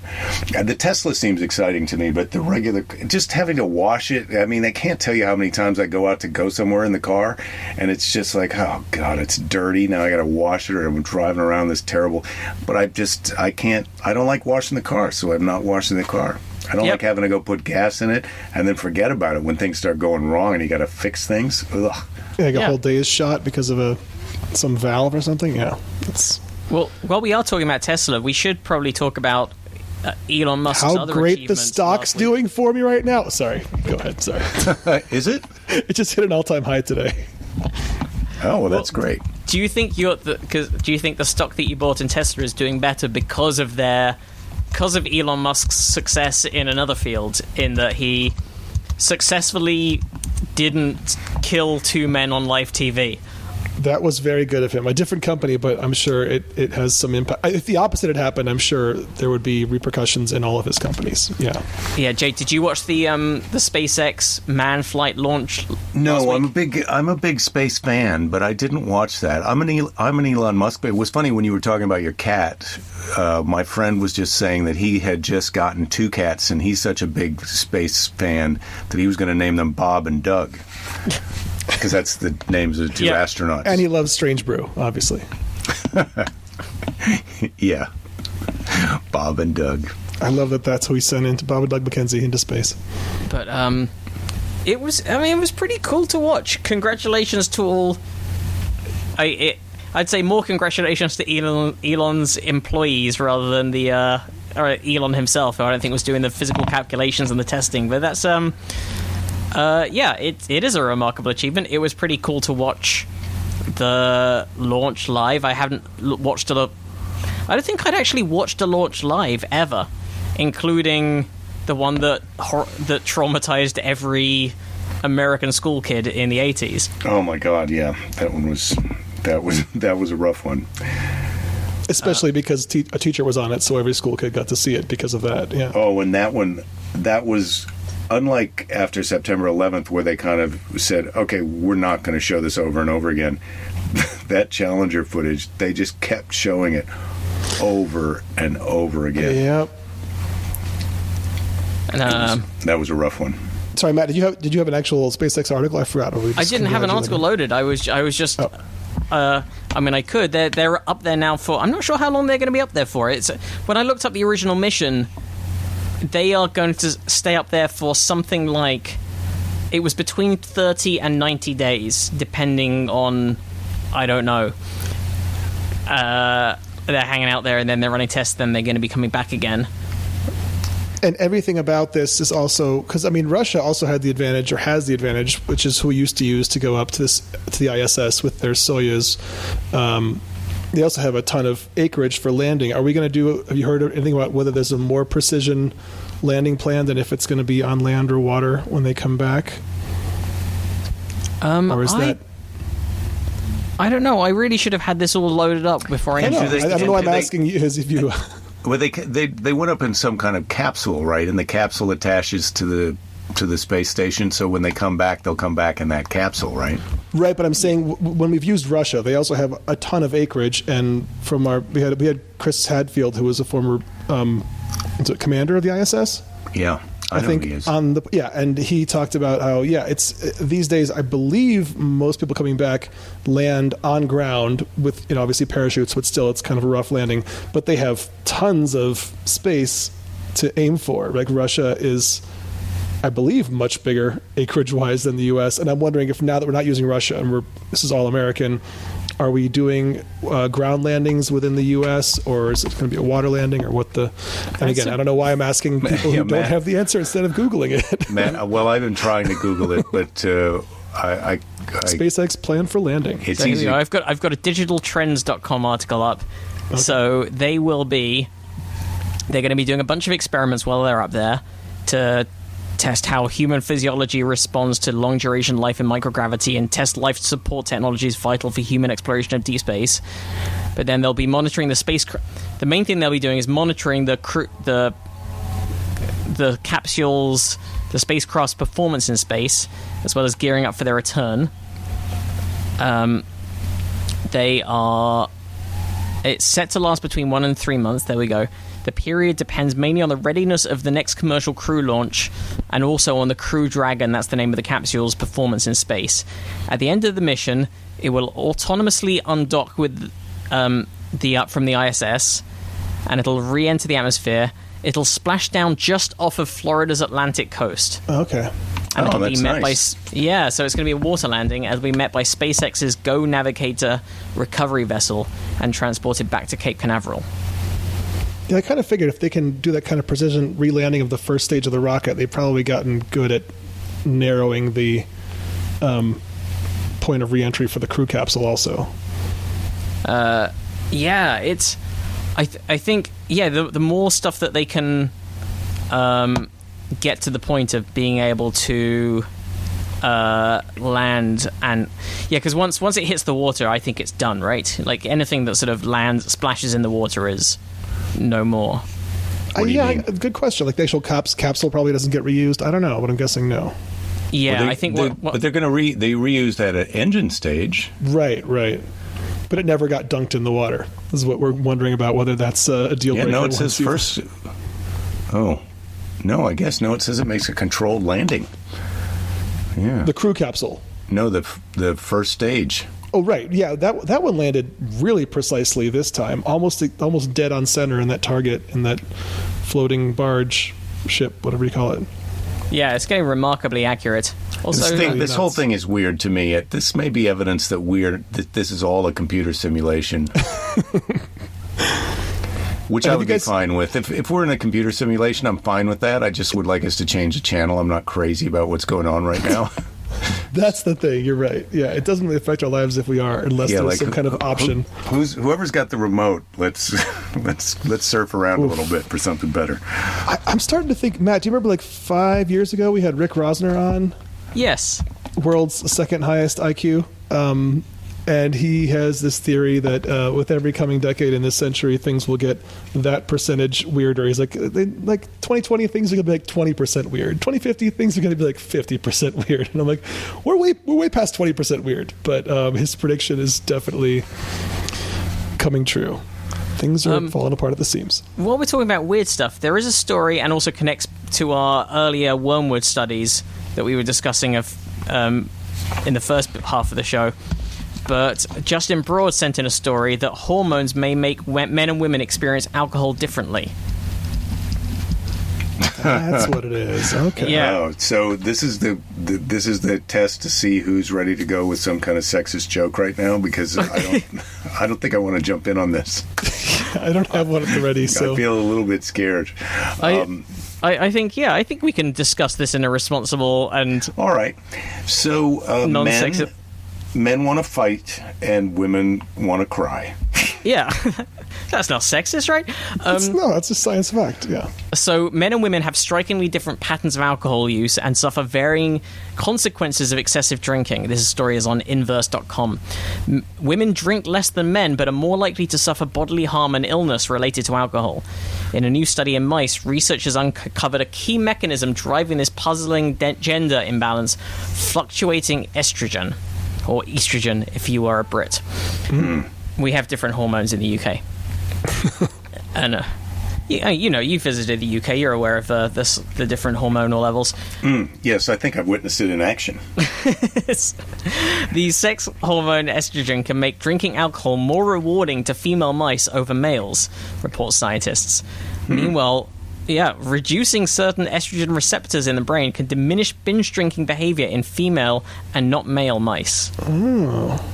Uh, The Tesla seems exciting to me, but the regular just having to wash it. I mean, I can't tell you how many times I go out to go somewhere in the car, and it's just like, oh god, it's dirty. Now I got to wash it, or I'm driving around this terrible. But I just I can't. I don't like washing the car, so I'm not washing the car. I don't Yep. like having to go put gas in it and then forget about it when things start going wrong and you got to fix things. Ugh. Yeah, like a Yeah. whole day is shot because of a some valve or something. Yeah, it's well while we are talking about tesla we should probably talk about uh, elon musk's how other great the stock's doing for me right now. Sorry, go ahead. Sorry, Is it? it just hit an all time high today. Oh, well, that's great. Do you think you're the, cause, do you think the stock that you bought in Tesla is doing better because of their because of Elon Musk's success in another field in that he successfully didn't kill two men on live TV? That was very good of him. A different company, but I'm sure it, it has some impact. If the opposite had happened, I'm sure there would be repercussions in all of his companies. Yeah. Yeah, Jake, did you watch the um the SpaceX man flight launch? last No, I'm a big I'm a big space fan, but I didn't watch that. I'm an El- I'm an Elon Musk. But it was funny when you were talking about your cat. Uh, my friend was just saying that he had just gotten two cats, and he's such a big space fan that he was going to name them Bob and Doug because that's the names of the two Yeah. astronauts. And he loves Strange Brew, obviously. yeah, Bob and Doug. I love that that's who he sent into Bob and Doug McKenzie into space. But um, it was. I mean, it was pretty cool to watch. Congratulations to all. I it, I'd say more congratulations to Elon Elon's employees rather than the uh, or Elon himself, who I don't think was doing the physical calculations and the testing. But that's um. Uh, yeah, it it is a remarkable achievement. It was pretty cool to watch the launch live. I haven't l- watched a lot. I don't think I'd actually watched a launch live ever, including the one that hor- that traumatized every American school kid in the eighties. Oh my God, yeah, that one was that was that was a rough one. Especially because te- a teacher was on it, so every school kid got to see it because of that. Yeah. Oh, and that one, that was unlike after September 11th, where they kind of said, okay, we're not going to show this over and over again. that Challenger footage, they just kept showing it over and over again. Yep. And, um, That was a rough one. Sorry, Matt. Did you have did you have an actual SpaceX article? I forgot. Or we I didn't have an article congratulated? loaded. I was I was just. Oh. Uh, I mean, I could. They're they're up there now for. I'm not sure how long they're going to be up there for. It's when I looked up the original mission, they are going to stay up there for something like. It was between 30 and 90 days, depending on I don't know. Uh, they're hanging out there, and then they're running tests. Then they're going to be coming back again. and everything about this is also because I mean Russia also had the advantage or has the advantage, which is who we used to use to go up to this to the ISS with their Soyuz. Um, they also have a ton of acreage for landing. Are we going to do? Have you heard anything about whether there's a more precision landing plan than if it's going to be on land or water when they come back, Um, or is I, that? I don't know. I really should have had this all loaded up before I. I, know. do they- I, I don't know. why I'm they- asking you is if you. Well, they they they went up in some kind of capsule, right? And the capsule attaches to the to the space station. So when they come back, they'll come back in that capsule, right? Right, but I'm saying w- when we've used Russia, they also have a ton of acreage. And from our we had we had Chris Hadfield, who was a former um, commander of the ISS. Yeah, I, know think he is. on the yeah, and he talked about how yeah, it's these days. I believe most people coming back land on ground with you know obviously parachutes, but still it's kind of a rough landing. But they have tons of space to aim for. Like Russia is. I believe much bigger acreage wise than the U.S. And I'm wondering if now that we're not using Russia and we're this is all American, are we doing uh, ground landings within the U.S. or is it going to be a water landing or what the? And again, a- I don't know why I'm asking people Yeah, who don't Matt. have the answer instead of googling it. Man, uh, well, I've been trying to Google it, but uh, I, I, I SpaceX plan for landing. it's So easy. I've got I've got a digitaltrends.com article up. So they will be they're going to be doing a bunch of experiments while they're up there to test how human physiology responds to long duration life in microgravity and test life support technologies vital for human exploration of deep space. But then they'll be monitoring the space the main thing they'll be doing is monitoring the cru- the the capsules the spacecraft's performance in space as well as gearing up for their return. Um, they are. It's set to last between one and three months. There we go. The period depends mainly on the readiness of the next commercial crew launch and also on the Crew Dragon, that's the name of the capsule's performance in space. At the end of the mission, it will autonomously undock with um, the up from the ISS and it'll re enter the atmosphere. It'll splash down just off of Florida's Atlantic coast Okay. and Oh, it'll be that's met nice. s- yeah so it's going to be a water landing and it'll be met by spacex's go navigator recovery vessel and transported back to cape canaveral Yeah, I kind of figured if they can do that kind of precision relanding of the first stage of the rocket, they've probably gotten good at narrowing the um, point of reentry for the crew capsule. Also, yeah it's i th- i think yeah the, the more stuff that they can um, get to the point of being able to uh, land and yeah because once once it hits the water i think it's done right like anything that sort of lands splashes in the water is no more Uh, yeah, mean? good question. Like the actual caps capsule probably doesn't get reused. I don't know, but I'm guessing no. yeah Well, they- i think they- what, what, but they're going to re they reuse that at engine stage. Right, right. But it never got dunked in the water. This is what we're wondering about whether that's uh, a deal Yeah, breaker. no, it says you- first. Oh, no, I guess no. It says it makes a controlled landing. Yeah, the crew capsule. no, the the first stage. Oh, right. Yeah, that that one landed really precisely this time, almost almost dead on center in that target in that floating barge ship, whatever you call it. yeah it's getting remarkably accurate also This, thing, this whole thing is weird to me. It, this may be evidence that weird that this is all a computer simulation. Which And I have would be guys- fine with. If, if we're in a computer simulation, I'm fine with that. I just would like us to change the channel. I'm not crazy about what's going on right now. That's the thing. You're right. Yeah, it doesn't really affect our lives if we are, unless yeah, there's like some who- kind of who- option. who's whoever's got the remote? Let's let's let's surf around a little bit for something better. I, I'm starting to think, Matt. Do you remember like five years ago we had Rick Rosner on, yes world's second highest IQ, um, and he has this theory that uh, with every coming decade in this century, things will get that percentage weirder. He's like, they, like 2020 things are gonna be like 20 percent weird. 2050 things are gonna be like 50 percent weird. And I'm like, we're way we're way past 20 percent weird. But um, his prediction is definitely coming true. Things are Um, falling apart at the seams. while we're talking about weird stuff, there is a story and also connects to our earlier wormwood studies that we were discussing of um, in the first half of the show. But Justin Broad sent in a story that hormones may make men and women experience alcohol differently. That's what it is. Okay. Yeah. Oh, so this is the, the this is the test to see who's ready to go with some kind of sexist joke right now because I don't I don't think I want to jump in on this. I don't have one at the ready, so I feel a little bit scared. I, Um, I, I think, yeah, I think we can discuss this in a responsible and all right, so uh, non-sexist. men want to fight and women want to cry. Yeah, that's not sexist, right? Um, It's- no, that's a science fact. Yeah. So, men and women have strikingly different patterns of alcohol use and suffer varying consequences of excessive drinking. This story is on inverse.com. M- women drink less than men, but are more likely to suffer bodily harm and illness related to alcohol. In a new study in mice, researchers uncovered a key mechanism driving this puzzling de- gender imbalance fluctuating estrogen, or estrogen if you are a Brit. We have different hormones in the UK. and uh, you, uh, you know, you visited the UK. You're aware of uh, this, the different hormonal levels. Yes, I think I've witnessed it in action. the sex hormone estrogen can make drinking alcohol more rewarding to female mice over males, report scientists. Meanwhile, yeah, reducing certain estrogen receptors in the brain can diminish binge drinking behavior in female and not male mice.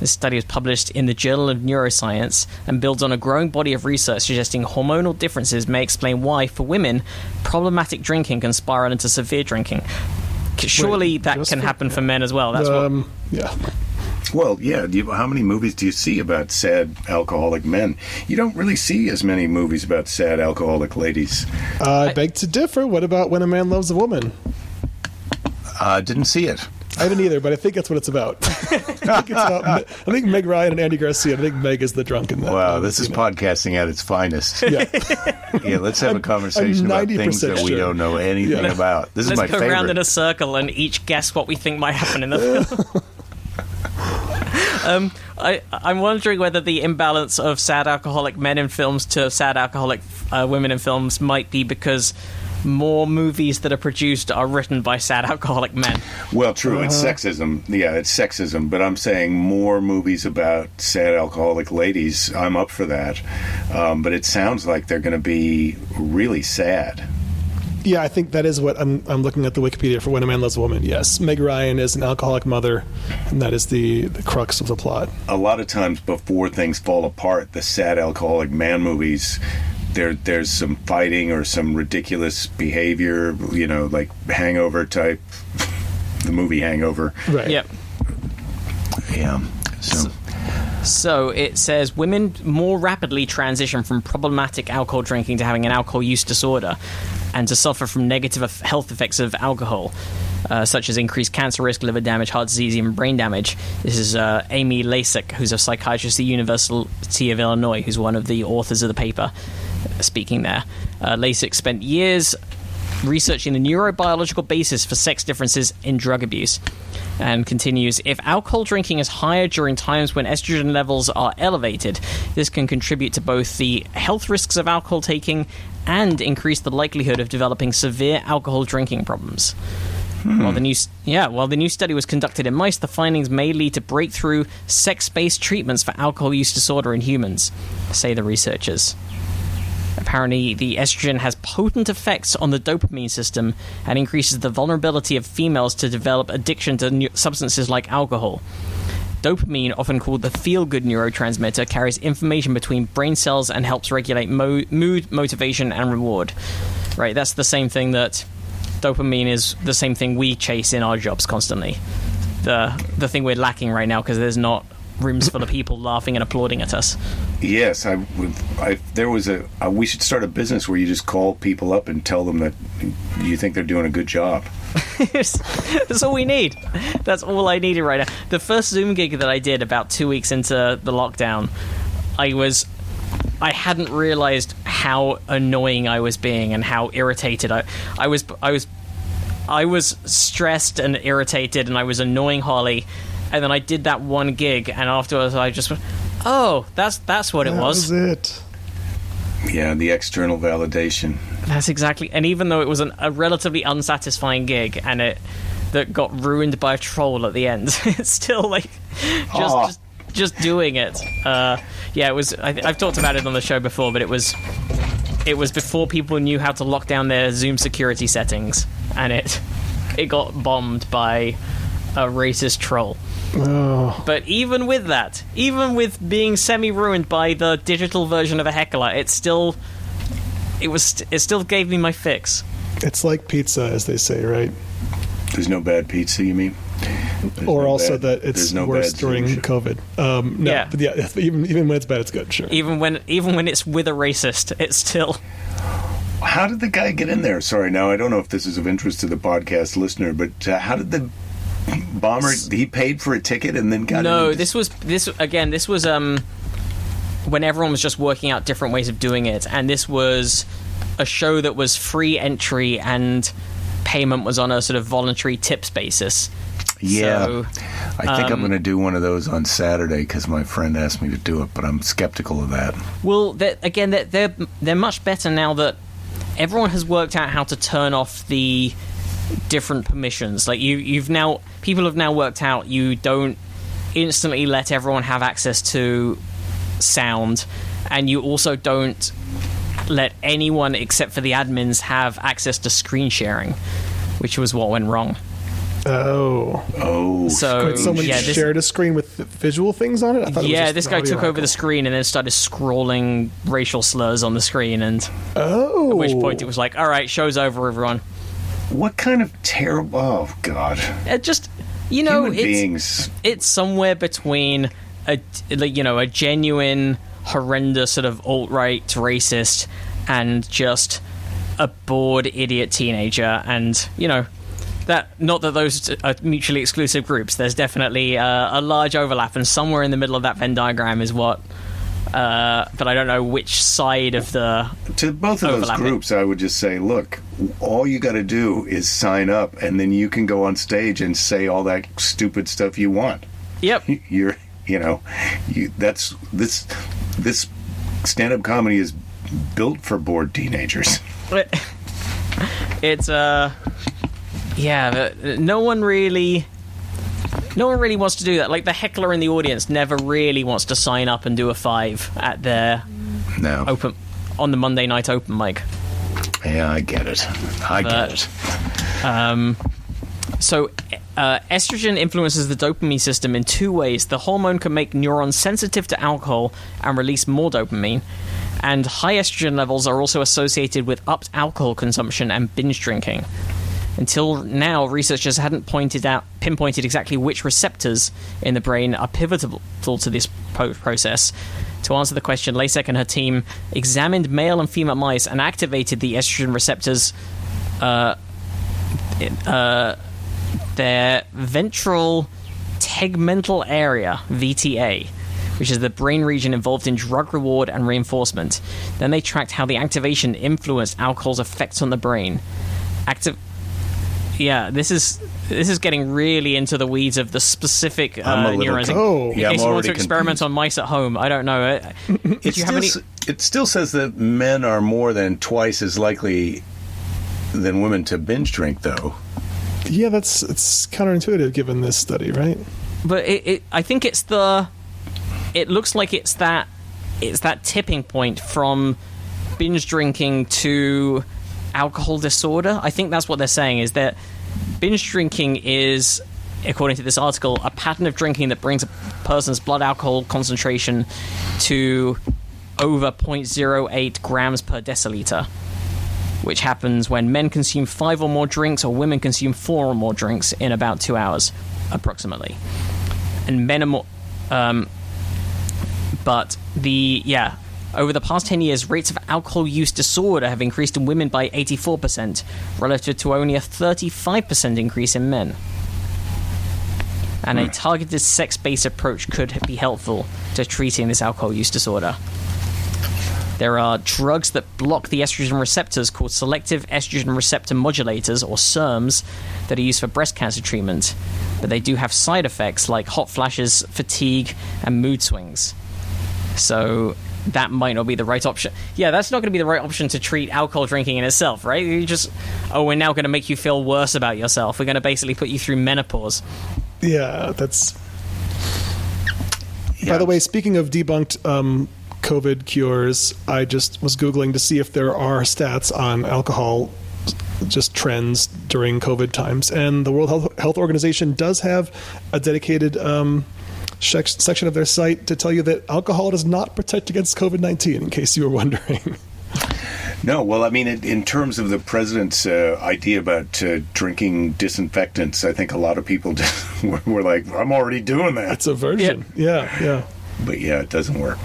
This study was published in the Journal of Neuroscience and builds on a growing body of research suggesting hormonal differences may explain why, for women, problematic drinking can spiral into severe drinking. Surely Wait, that can for- happen for men as well. That's what Um, yeah. Well, yeah. You, how many movies do you see about sad alcoholic men? You don't really see as many movies about sad alcoholic ladies. I beg to differ. What about when a man loves a woman? Uh, didn't see it. I didn't either, but I think that's what it's about. I, think it's about I think Meg Ryan and Andy Garcia. I think Meg is the drunk in that. Wow, this is podcasting at its finest. Yeah. Yeah, let's have a conversation about things 90% that we don't know anything Yeah. about. This is Let's my go favorite. around in a circle and each guess what we think might happen in the film. Um, I, I'm wondering whether the imbalance of sad alcoholic men in films to sad alcoholic uh, women in films might be because more movies that are produced are written by sad alcoholic men. Well, true, it's Uh-huh. sexism. Yeah, it's sexism. But I'm saying more movies about sad alcoholic ladies. I'm up for that. Um, but it sounds like they're going to be really sad. Yeah, I think that is what I'm. I'm looking at the Wikipedia for when a man loves a woman. Yes, Meg Ryan is an alcoholic mother, and that is the the crux of the plot. A lot of times before things fall apart, the sad alcoholic man movies. There, there's some fighting or some ridiculous behavior, you know, like Hangover type, the movie Hangover. Right. Yep. Yeah. So, So it says women more rapidly transition from problematic alcohol drinking to having an alcohol use disorder and to suffer from negative health effects of alcohol, uh, such as increased cancer risk, liver damage, heart disease, even brain damage. This is uh, Amy Lasek, who's a psychiatrist at the University of Illinois, who's one of the authors of the paper, uh, speaking there. Uh, Lasek spent years researching the neurobiological basis for sex differences in drug abuse. And continues If alcohol drinking is higher during times when estrogen levels are elevated, this can contribute to both the health risks of alcohol taking and increase the likelihood of developing severe alcohol drinking problems. Hmm. While the new yeah, while the new study was conducted in mice, the findings may lead to breakthrough sex-based treatments for alcohol use disorder in humans, say the researchers. Apparently, the estrogen has potent effects on the dopamine system and increases the vulnerability of females to develop addiction to substances like alcohol. Dopamine, often called the feel good neurotransmitter, carries information between brain cells and helps regulate mo- mood, motivation, and reward. Right, that's the same thing that dopamine is the same thing we chase in our jobs constantly. The, the thing we're lacking right now because there's not rooms full of people laughing and applauding at us. yes, I, would- I there was a. Uh, we should start a business where you just call people up and tell them that you think they're doing a good job. That's all we need. That's all I needed right now. The first Zoom gig that I did about two weeks into the lockdown, I was. I hadn't realized how annoying I was being and how irritated I, I was. I was. I was stressed and irritated, and I was annoying Holly. And then I did that one gig, and afterwards I just went, "Oh, that's that's what it That was. was it. Yeah, the external validation. That's exactly. And even though it was an, a relatively unsatisfying gig, and it that got ruined by a troll at the end, it's still like just Aw. just, just doing it. Uh, yeah, it was. I, I've talked about it on the show before, but it was it was before people knew how to lock down their Zoom security settings, and it it got bombed by a racist troll. Oh, But even with that, even with being semi ruined by the digital version of a heckler, it still it was it still gave me my fix. it's like pizza, as they say, right? There's no bad pizza, you mean? There's or no also bad- that it's no worse during. COVID. Um, no, Yeah. but yeah, even even when it's bad, it's good. Sure. Even when even when it's with a racist, it's still How did the guy get in there? Sorry, now I don't know if this is of interest to the podcast listener, but uh, how did the bomber? He paid for a ticket and then got no. This was this again. This was um when everyone was just working out different ways of doing it, and this was a show that was free entry and payment was on a sort of voluntary tips basis. Yeah, So, I think I'm um, going to do one of those on Saturday because my friend asked me to do it, but I'm skeptical of that. Well, they're, again, they're, they're they're much better now that everyone has worked out how to turn off the different permissions. Like you, you've now people have now worked out you don't instantly let everyone have access to sound, and you also don't let anyone except for the admins have access to screen sharing, which was what went wrong. Oh, Oh, So Wait, someone yeah, this, shared a screen with visual things on it. I thought it was yeah, just this guy audio took over the screen and then started scrawling racial slurs on the screen, and Oh, at which point it was like, "All right, show's over, everyone." What kind of terrible? Oh God, It just, you know, human it's beings. it's somewhere between a like you know a genuine horrendous sort of alt right racist and just a bored idiot teenager, and you know. That not that those are mutually exclusive groups. There's definitely uh, a large overlap, and somewhere in the middle of that Venn diagram is what. Uh, but I don't know which side of the. To both of those groups, I would just say, look, all you got to do is sign up, and then you can go on stage and say all that stupid stuff you want. Yep. You're, you know, you, that's this this stand up comedy is built for bored teenagers. it's uh yeah no one really no one really wants to do that. Like the heckler in the audience never really wants to sign up and do a five at their No, open on the monday night open mic. Yeah, I get it. I But- get it. um so uh, estrogen influences the dopamine system in two ways. The hormone can make neurons sensitive to alcohol and release more dopamine. And high estrogen levels are also associated with upped alcohol consumption and binge drinking Until now, researchers hadn't pointed out pinpointed exactly which receptors in the brain are pivotal to this po- process. To answer the question, Lasek and her team examined male and female mice and activated the estrogen receptors, uh, uh, their ventral tegmental area (VTA), which is the brain region involved in drug reward and reinforcement. Then they tracked how the activation influenced alcohol's effects on the brain. Active yeah, this is this is getting really into the weeds of the specific I'm a uh, little neurons. con- Oh. in Yeah, I'm you want to experiment confused. on mice at home, I don't know. Uh, It you still, any? it still says that men are more than twice as likely than women to binge drink, though. Yeah, that's it's counterintuitive given this study, right? But it, it, I think it's the. It looks like it's that. It's that tipping point from binge drinking to alcohol disorder. I think that's what they're saying is that binge drinking is, according to this article, a pattern of drinking that brings a person's blood alcohol concentration to over 0.08 grams per deciliter, which happens when men consume five or more drinks or women consume four or more drinks in about two hours, approximately. And men are more. Um, but the yeah over the past 10 years rates of alcohol use disorder have increased in women by 84% relative to only a 35% increase in men. And a hmm. targeted sex-based approach could be helpful to treating this alcohol use disorder. There are drugs that block the estrogen receptors called selective estrogen receptor modulators or SERMs that are used for breast cancer treatment. But they do have side effects like hot flashes fatigue and mood swings. So that might not be the right option. Yeah, that's not going to be the right option to treat alcohol drinking in itself, right? You just, oh, we're now going to make you feel worse about yourself. We're going to basically put you through menopause. Yeah, that's. Yeah. By the way, speaking of debunked um, COVID cures, I just was googling to see if there are stats on alcohol just trends during COVID times, and the World Health, Health Organization does have a dedicated um, section of their site to tell you that alcohol does not protect against COVID nineteen. In case you were wondering. No, well, I mean, in, in terms of the president's uh, idea about uh, drinking disinfectants, I think a lot of people were, were like, "I'm already doing that." It's a version. Yeah, yeah. But yeah, it doesn't work.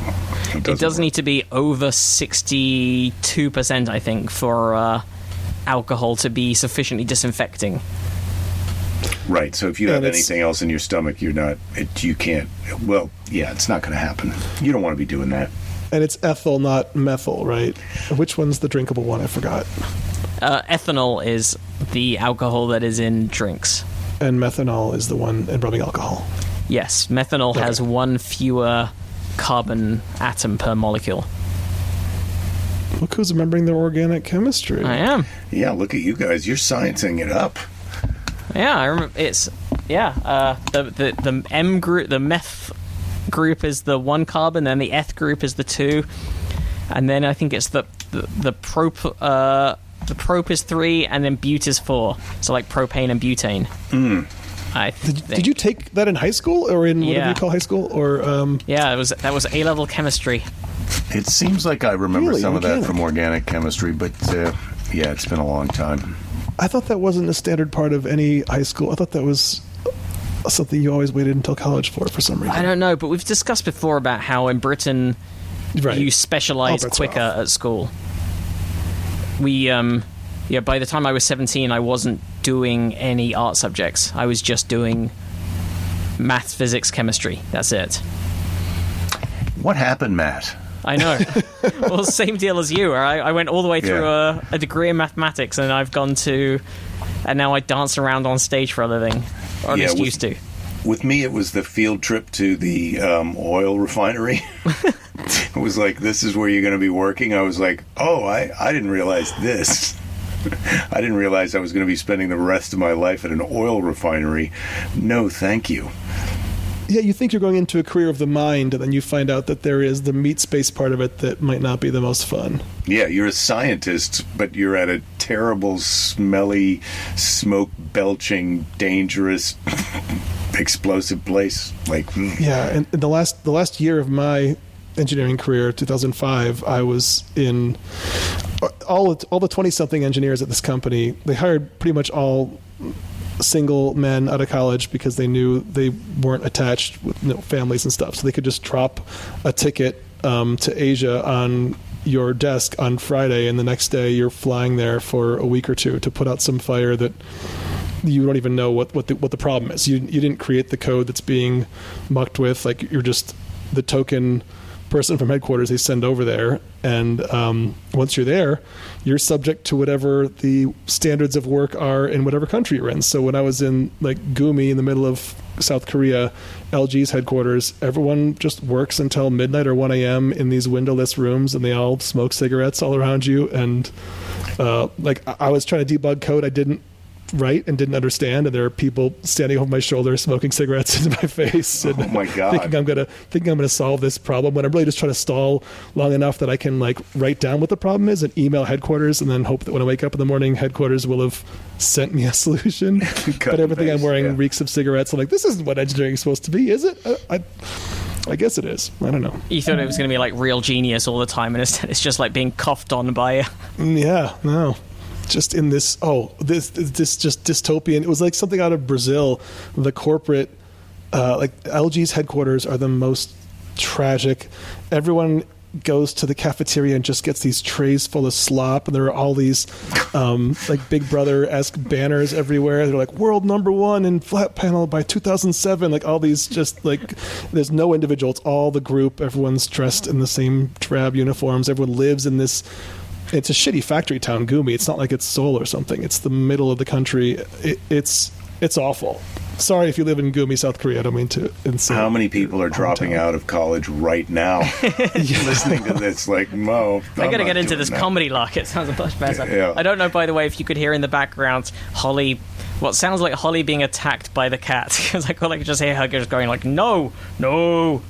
It does work. need to be over 62%, I think, for uh, alcohol to be sufficiently disinfecting. Right. So if you And have anything else in your stomach, you're not. It, you can't. Well, yeah, it's not going to happen. You don't want to be doing that. And it's ethyl, not methyl, right? Which one's the drinkable one? I forgot. Uh, ethanol is the alcohol that is in drinks. And methanol is the one in rubbing alcohol. Yes, methanol has one fewer carbon atom per molecule. Look who's remembering their organic chemistry. I am. Yeah, look at you guys. You're sciencing it up. Yeah, I remember. It's yeah. Uh, the the the M group, the meth group is the one carbon, then the eth group is the two, and then I think it's the the, the prop uh, the prop is three, and then bute is four. So like propane and butane. I Did, think. did you take that in high school or in whatever Yeah. you call high school? Or um, Yeah, it was that was A level chemistry. It seems like I remember Really? some of that from organic chemistry, but uh, yeah, it's been a long time. I thought that wasn't a standard part of any high school. I thought that was something you always waited until college for, for some reason. I don't know, but we've discussed before about how in Britain right. you specialize quicker rough. at school. We, um, yeah, by the time I was 17, I wasn't doing any art subjects. I was just doing math, physics, chemistry. That's it. What happened, Matt? I know. well, same deal as you. I, I went all the way through Yeah. a, a degree in mathematics, and I've gone to, and now I dance around on stage for a living, or at Yeah, least with- used to. With me, it was the field trip to the um, oil refinery. it was like, this is where you're going to be working. I was like, oh, I, I didn't realize this. I didn't realize I was going to be spending the rest of my life at an oil refinery. No, thank you. Yeah, you think you're going into a career of the mind, and then you find out that there is the meat space part of it that might not be the most fun. Yeah, you're a scientist, but you're at a terrible, smelly, smoke belching, dangerous, explosive place. Like, mm. Yeah, and in the last the last year of my engineering career, 2005, I was in all all the 20 something engineers at this company. They hired pretty much all single men out of college because they knew they weren't attached with you know, families and stuff, so they could just drop a ticket um, to Asia on your desk on Friday, and the next day you're flying there for a week or two to put out some fire that you don't even know what what the, what the problem is. You you didn't create the code that's being mucked with. Like you're just the token person from headquarters they send over there, and um, once you're there, you're subject to whatever the standards of work are in whatever country you're in. So when I was in like Gumi in the middle of South Korea, LG's headquarters, everyone just works until midnight or 1 a.m. in these windowless rooms, and they all smoke cigarettes all around you. And uh, like I I was trying to debug code, I didn't write and didn't understand, and there are people standing over my shoulder smoking cigarettes into my face. And Oh, my God. Thinking I'm gonna thinking I'm gonna solve this problem when I'm really just trying to stall long enough that I can like write down what the problem is and email headquarters, and then hope that when I wake up in the morning, headquarters will have sent me a solution. but and everything I'm wearing yeah. reeks of cigarettes. I'm like, this isn't what engineering is supposed to be, is it? Uh, I, I guess it is. I don't know. You thought it was going to be like real genius all the time, and instead it's just like being coughed on by. Mm, Yeah, no. Just in this, oh, this this just dystopian. It was like something out of Brazil. The corporate, uh, like LG's headquarters, are the most tragic. Everyone goes to the cafeteria and just gets these trays full of slop, and there are all these um, like Big Brother esque banners everywhere. They're like world number one in flat panel by 2007. Like all these, just like there's no individual. It's all the group. Everyone's dressed in the same drab uniforms. Everyone lives in this it's a shitty factory town, Gumi. It's not like it's Seoul or something. It's the middle of the country. It, it's it's awful. Sorry if you live in Gumi, South Korea. I don't mean to insult. how many people are dropping hometown. out of college right now listening to this? Like, Mo, I got to get into this comedy lock. It sounds a much better. Yeah. I don't know, by the way, if you could hear in the background Holly, what sounds like Holly being attacked by the cat, because I could like just hear her just going like, "No, no."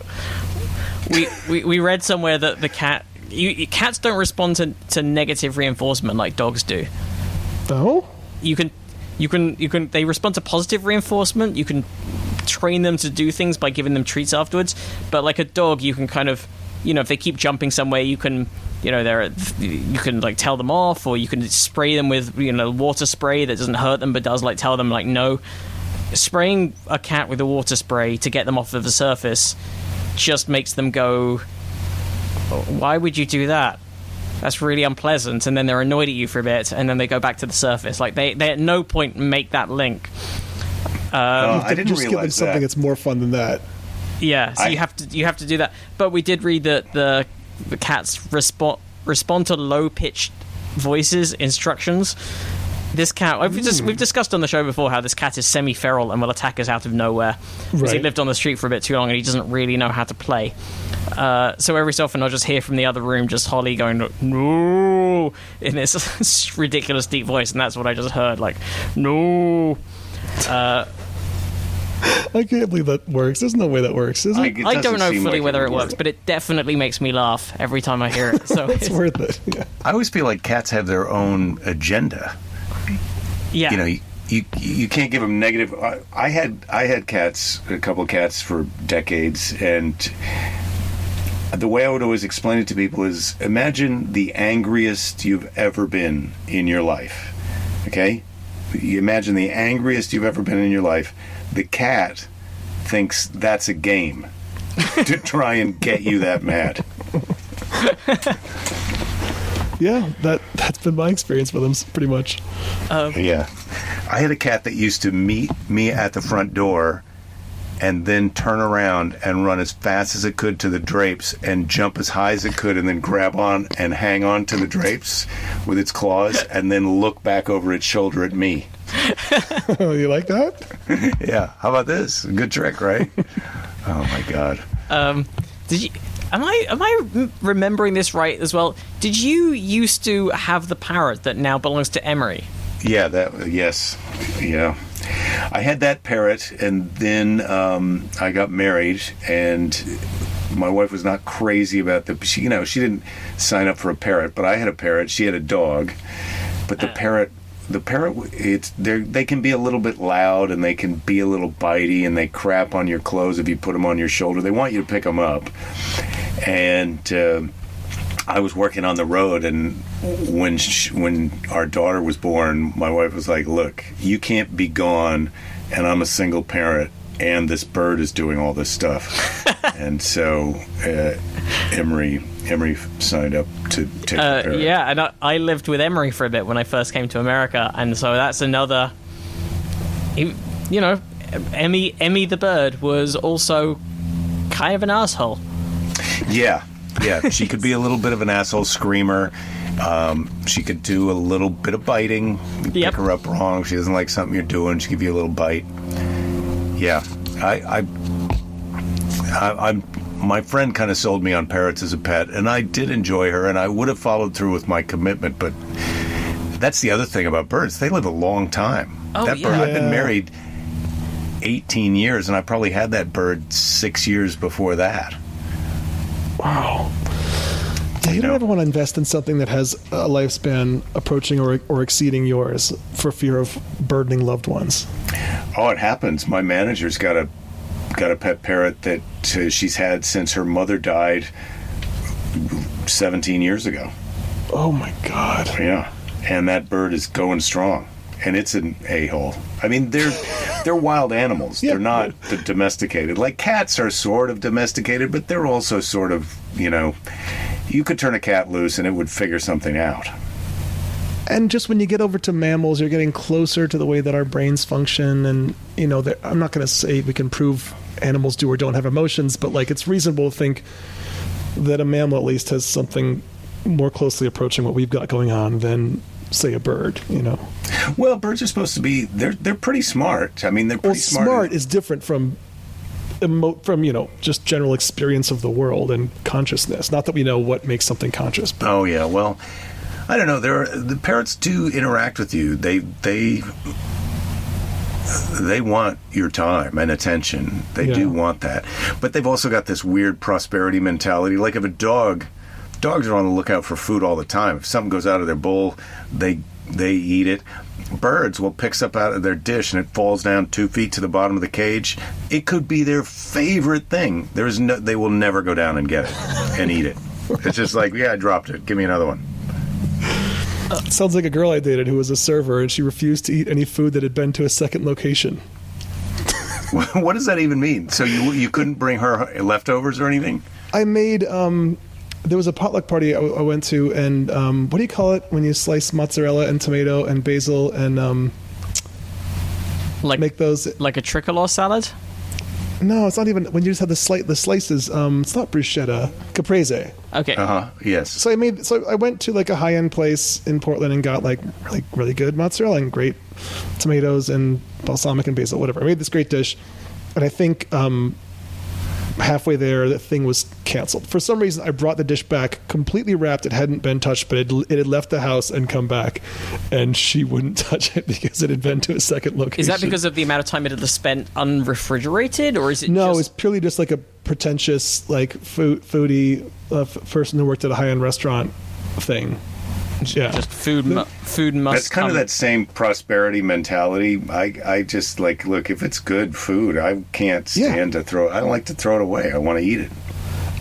we, we we read somewhere that the cat you, cats don't respond to, to negative reinforcement like dogs do. Oh, You can you can you can they respond to positive reinforcement. You can train them to do things by giving them treats afterwards. But like a dog, you can kind of you know if they keep jumping somewhere, you can you know they're you can like tell them off, or you can spray them with you know water spray that doesn't hurt them but does like tell them like no. Spraying a cat with a water spray to get them off of the surface just makes them go. Why would you do that? That's really unpleasant, and then they're annoyed at you for a bit, and then they go back to the surface. Like they, they at no point make that link. Uh, I didn't just give them something that. that's more fun than that. Yeah, so I- you have to you have to do that. But we did read that the the cats respond respond to low pitched voices instructions. This cat, we've, just, we've discussed on the show before how this cat is semi feral and will attack us out of nowhere because he Right. lived on the street for a bit too long and he doesn't really know how to play. Uh, so every so often I'll just hear from the other room just Holly going no in this ridiculous deep voice, and that's what I just heard like no. Uh, I can't believe that works. There's no way that works, is it? I- it I don't doesn't know seem fully like whether would it works, but it definitely makes me laugh every time I hear it. So it's worth it. Yeah. I always feel like cats have their own agenda. Yeah, you know you, you you can't give them negative. I, I had i had cats a couple of cats for decades and the way i would always explain it to people is imagine the angriest you've ever been in your life okay? You imagine the angriest you've ever been in your life. The cat thinks that's a game to try and get you that mad Yeah, that that's been my experience with them, pretty much. Yeah. I had a cat that used to meet me at the front door and then turn around and run as fast as it could to the drapes and jump as high as it could and then grab on and hang on to the drapes with its claws and then look back over its shoulder at me. you like that? Yeah. How about this? Good trick, right? oh my god. Um, did you? Am I am I remembering this right as well? Did you used to have the parrot that now belongs to Emery? Yeah, that yes. Yeah. I had that parrot and then um, I got married and my wife was not crazy about the she you know, she didn't sign up for a parrot, but I had a parrot, she had a dog. But the parrot the parrot it's they they can be a little bit loud and they can be a little bitey and they crap on your clothes if you put them on your shoulder. They want you to pick them up. And uh, I was working on the road, and when sh- when our daughter was born, my wife was like, "Look, you can't be gone, and I'm a single parent, and this bird is doing all this stuff." and so uh, Emery Emery signed up to take Uh, yeah, and I, I lived with Emery for a bit when I first came to America, and so that's another. he- You know, Emmy Emmy the bird was also kind of an asshole. Yeah, yeah. She could be a little bit of an asshole screamer. Um, she could do a little bit of biting. You Yep. Pick her up wrong. She doesn't like something you're doing. She give you a little bite. Yeah, I, I, I I'm. My friend kind of sold me on parrots as a pet, and I did enjoy her, and I would have followed through with my commitment. But that's the other thing about birds; they live a long time. Oh, that bird, yeah. I've been married 18 years, and I probably had that bird six years before that. Wow. Yeah, you don't know. ever want to invest in something that has a lifespan approaching or, or exceeding yours for fear of burdening loved ones. Oh, it happens. My manager's got a got a pet parrot that uh, she's had since her mother died 17 years ago. Oh my God. Yeah, and that bird is going strong, and it's an a hole. I mean, they're they're wild animals. Yeah. They're not the domesticated. Like cats are sort of domesticated, but they're also sort of you know. You could turn a cat loose and it would figure something out. And just when you get over to mammals, you're getting closer to the way that our brains function. And, you know, I'm not going to say we can prove animals do or don't have emotions, but like it's reasonable to think that a mammal at least has something more closely approaching what we've got going on than, say, a bird, you know. Well, birds are supposed to be they're they're pretty smart. I mean, they're Well, pretty smart. smart is different from emo- from you know just general experience of the world and consciousness. Not that we know what makes something conscious, but Oh yeah, well, I don't know. There are, the parents do interact with you. They they they want your time and attention. They Yeah. do want that. But they've also got this weird prosperity mentality. Like if a dog, dogs are on the lookout for food all the time. If something goes out of their bowl, they they eat it. Birds will pick up out of their dish and it falls down two feet to the bottom of the cage. It could be their favorite thing. There's no, they will never go down and get it and eat it. It's just like, yeah, I dropped it. Give me another one. Sounds like a girl I dated who was a server, and she refused to eat any food that had been to a second location. what does that even mean? So you you couldn't bring her leftovers or anything? I made. Um, there was a potluck party I, I went to, and um, what do you call it when you slice mozzarella and tomato and basil and um, Like make those? like a tricolor salad. No, it's not even when you just have the slice the slices. Um, it's not bruschetta, caprese. Okay. Uh huh. Yes. So I made. So I went to like a high end place in Portland and got like really really good mozzarella and great tomatoes and balsamic and basil, whatever. I made this great dish, and I think um, halfway there the thing was canceled for some reason. I brought the dish back completely wrapped. It hadn't been touched, but it, it had left the house and come back, and she wouldn't touch it because it had been to a second location. Is that because of the amount of time it had spent unrefrigerated, or is it No, just it's purely just like a pretentious, like food foodie uh, f- person who worked at a high end restaurant thing. Yeah, just food? Mu- food must. That's kind of that same prosperity mentality. I, I just like look if it's good food, I can't Yeah. stand to throw. I don't like to throw it away. I want to eat it.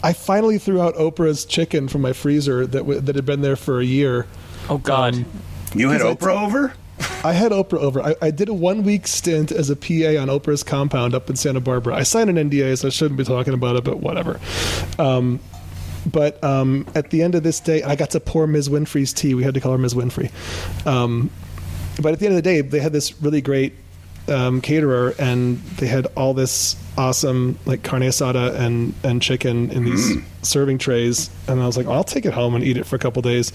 I finally threw out Oprah's chicken from my freezer that w- that had been there for a year. Oh God. Um, You had Because I- Oprah over? I had Oprah over. I, I did a one week stint as a PA on Oprah's compound up in Santa Barbara. I signed an NDA, so I shouldn't be talking about it, but whatever. Um, but um, at the end of this day, I got to pour Ms. Winfrey's tea. We had to call her Ms. Winfrey. Um, but at the end of the day, they had this really great um, caterer, and they had all this awesome like carne asada and and chicken in these serving trays. And I was like, I'll take it home and eat it for a couple days.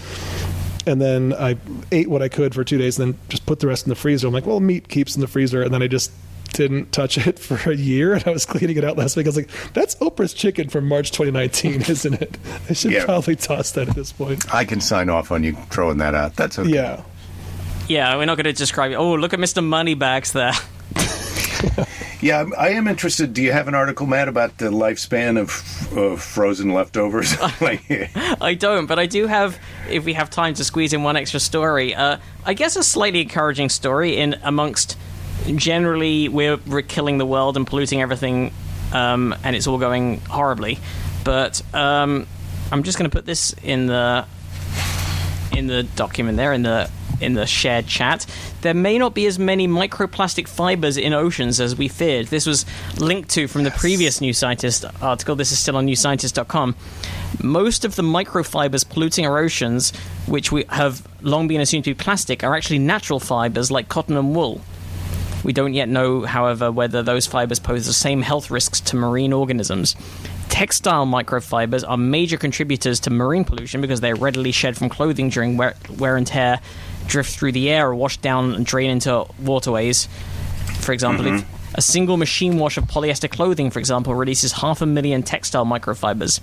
And then I ate what I could for two days, and then just put the rest in the freezer. I'm like, well, meat keeps in the freezer, and then I just didn't touch it for a year. And I was cleaning it out last week. I was like, that's Oprah's chicken from March 2019, isn't it? I should Yeah. probably toss that at this point. I can sign off on you throwing that out. That's okay. Yeah. Yeah, we're not going to describe it. Oh, look at Mr. Moneybags there. Yeah, I'm- interested. Do you have an article, Matt, about the lifespan of, of frozen leftovers? I don't, but I do have. If we have time to squeeze in one extra story, uh, I guess a slightly encouraging story in amongst. Generally, we're, we're killing the world and polluting everything, um, and it's all going horribly. But um, I'm just going to put this in the in the document there in the in the shared chat. There may not be as many microplastic fibers in oceans as we feared. This was linked to from the previous New Scientist article. This is still on newscientist.com. Most of the microfibers polluting our oceans, which we have long been assumed to be plastic, are actually natural fibers like cotton and wool. We don't yet know, however, whether those fibers pose the same health risks to marine organisms. Textile microfibers are major contributors to marine pollution because they are readily shed from clothing during wear, wear and tear, drift through the air, or wash down and drain into waterways. For example, mm-hmm. if a single machine wash of polyester clothing, for example, releases half a million textile microfibers.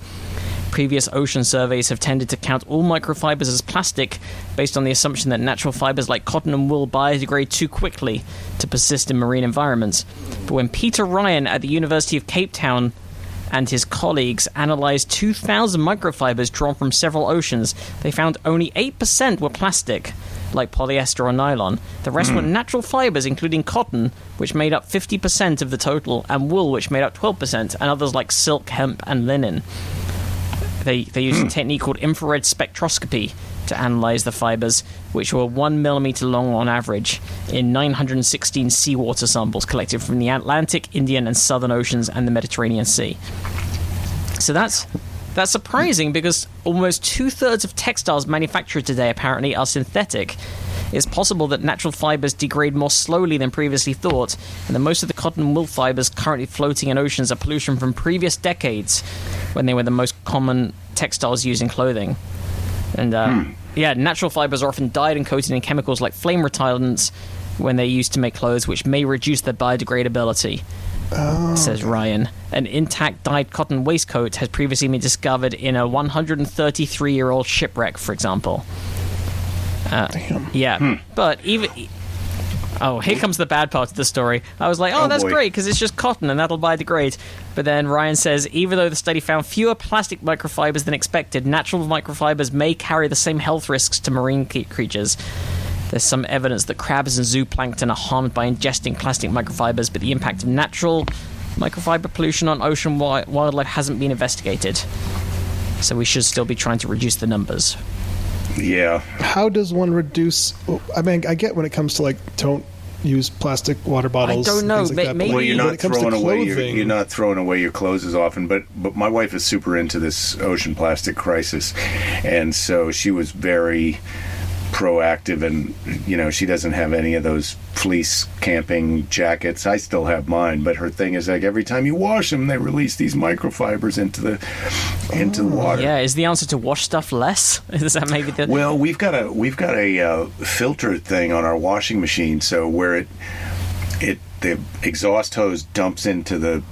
Previous ocean surveys have tended to count all microfibers as plastic based on the assumption that natural fibers like cotton and wool biodegrade too quickly to persist in marine environments. But when Peter Ryan at the University of Cape Town and his colleagues analyzed 2,000 microfibers drawn from several oceans, they found only 8% were plastic, like polyester or nylon. The rest were hmm. natural fibers, including cotton, which made up 50% of the total, and wool, which made up 12%, and others like silk, hemp, and linen. They, they used a hmm. technique called infrared spectroscopy to analyze the fibers, which were one millimeter long on average, in 916 seawater samples collected from the Atlantic, Indian, and Southern Oceans and the Mediterranean Sea. So that's that's surprising because almost two thirds of textiles manufactured today apparently are synthetic. It's possible that natural fibers degrade more slowly than previously thought, and that most of the cotton wool fibers currently floating in oceans are pollution from previous decades when they were the most common textiles used in clothing. And uh, yeah, natural fibers are often dyed and coated in chemicals like flame retardants when they're used to make clothes, which may reduce their biodegradability. Says Ryan. An intact dyed cotton waistcoat has previously been discovered in a 133 year old shipwreck, for example. Uh, Damn. Yeah, but even Oh, here comes the bad part of the story. I was like, oh, Oh, that's boy. great because it's just cotton and that'll biodegrade. But then Ryan says, even though the study found fewer plastic microfibers than expected, natural microfibers may carry the same health risks to marine creatures. There's some evidence that crabs and zooplankton are harmed by ingesting plastic microfibers, but the impact of natural microfiber pollution on ocean wildlife hasn't been investigated. So we should still be trying to reduce the numbers. Yeah. How does one reduce? I mean, I get when it comes to like don't use plastic water bottles. I don't and know. like that, maybe- Well, you're when not it comes to throwing away your you're not throwing away your clothes as often, but but my wife is super into this ocean plastic crisis, and so she was very proactive and you know she doesn't have any of those fleece camping jackets i still have mine but her thing is like every time you wash them they release these microfibers into the into the water Yeah, is the answer to wash stuff less? Is that maybe the. Well, we've got a we've got a uh, filter thing on our washing machine, so where it it the exhaust hose dumps into the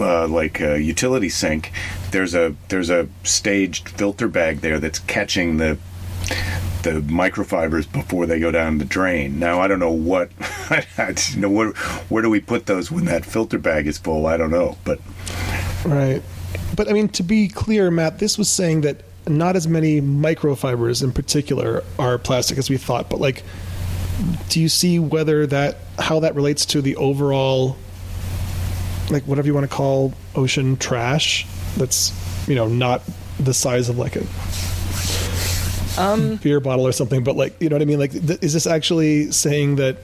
uh, like uh, utility sink. There's a there's a staged filter bag there that's catching the the microfibers before they go down the drain. Now I don't know what I, you know where where do we put those when that filter bag is full? I don't know, but Right. But I mean, to be clear, Matt, this was saying that not as many microfibers in particular are plastic as we thought. But like, do you see whether that how that relates to the overall, like whatever you want to call ocean trash? That's you know not the size of like a Um, beer bottle or something, but like you know what I mean. Like, th- is this actually saying that?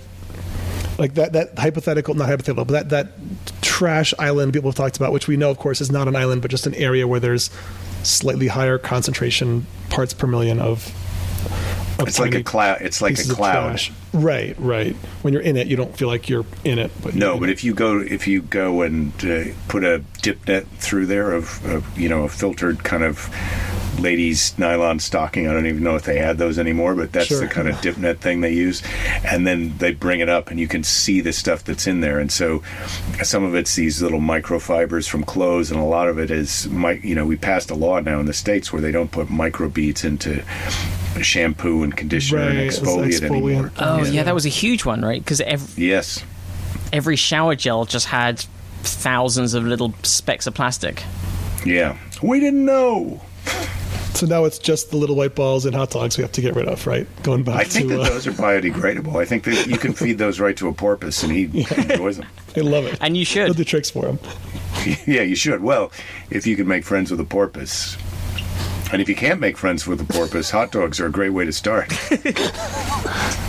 Like that, that hypothetical, not hypothetical, but that, that trash island people have talked about, which we know, of course, is not an island, but just an area where there's slightly higher concentration parts per million of. It's like a cloud. It's like a cloud. Right, right. When you're in it, you don't feel like you're in it. But No, but it. if you go if you go and uh, put a dip net through there of, of you know a filtered kind of ladies nylon stocking, I don't even know if they had those anymore, but that's Sure. the kind of dip net thing they use, and then they bring it up and you can see the stuff that's in there, and so some of it's these little microfibers from clothes, and a lot of it is you know we passed a law now in the states where they don't put microbeads into shampoo and conditioner Right, and it's exfoliant, anymore. oh, yeah. Yeah. that was a huge one, right? Because every, Yes. every shower gel just had thousands of little specks of plastic. Yeah. We didn't know. so now it's just the little white balls and hot dogs we have to get rid of, right? Going back I think to, that uh, those are biodegradable. I think that you can feed those right to a porpoise and he enjoys them. I love it. And you They'll should. do the tricks for him. yeah, you should. Well, if you can make friends with a porpoise. And if you can't make friends with a porpoise, hot dogs are a great way to start.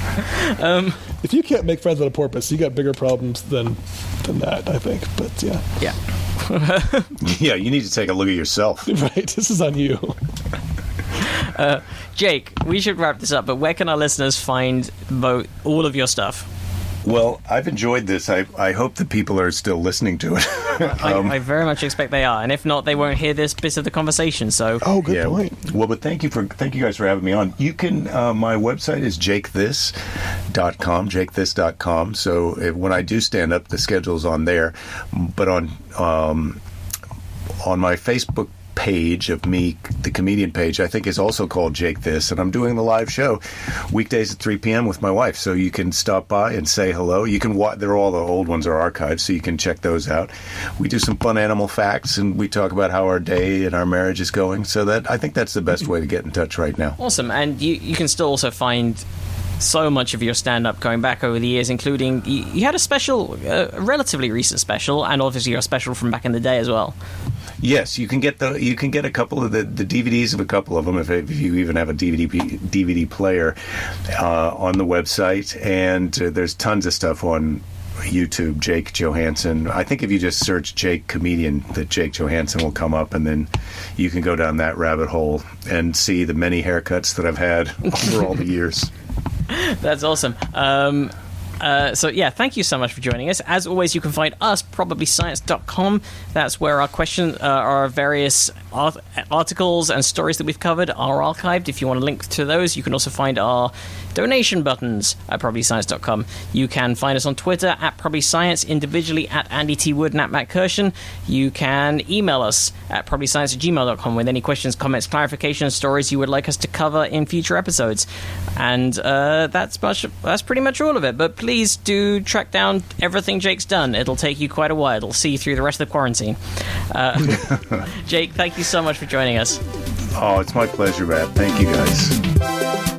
Um, if you can't make friends with a porpoise, you got bigger problems than than that, I think. But yeah, Yeah. yeah, you need to take a look at yourself. right. This is on you. Uh, Jake, we should wrap this up, but where can our listeners find both all of your stuff? Well, I've enjoyed this. I, I hope that people are still listening to it. I, Um, I very much expect they are, and if not, they won't hear this bit of the conversation. So, Oh, good yeah. point. Well, but thank you for thank you guys for having me on. You can uh, my website is jakethis.com, jakethis.com. So if, when I do stand up, the schedule's on there. But on um, on my Facebook page of me, the comedian page, I think is also called Jake This, and I'm doing the live show weekdays at 3 p.m. with my wife. So you can stop by and say hello. You can watch. They're all the old ones are archived, so you can check those out. We do some fun animal facts, and we talk about how our day and our marriage is going. So that I think that's the best way to get in touch right now. awesome. And you, you can still also find so much of your stand up going back over the years, including you, had a special, uh, relatively recent special, and obviously your special from back in the day as well. Yes, you can get the you can get a couple of the, the DVDs of a couple of them if, if you even have a DVD DVD player uh, on the website, and uh, there's tons of stuff on YouTube. Jake Johannsen. I think if you just search Jake comedian, that Jake Johannsen will come up, and then you can go down that rabbit hole and see the many haircuts that I've had over all the years. That's awesome. Um, Uh, so yeah, thank you so much for joining us. As always, you can find us probablyscience.com. That's where our question, uh, our various art- articles and stories that we've covered are archived. If you want to link to those, you can also find our donation buttons at probablyscience.com. You can find us on Twitter at probablyscience, individually at Andy T. Wood and at Matt Kirshen. You can email us at probablyscience at gmail.com with any questions, comments, clarifications, stories you would like us to cover in future episodes. And uh, that's much. That's pretty much all of it. But please do track down everything Jake's done. It'll take you quite a while. It'll see you through the rest of the quarantine. Uh, Jake, thank you so much for joining us. Oh, it's my pleasure, Matt. Thank you, guys.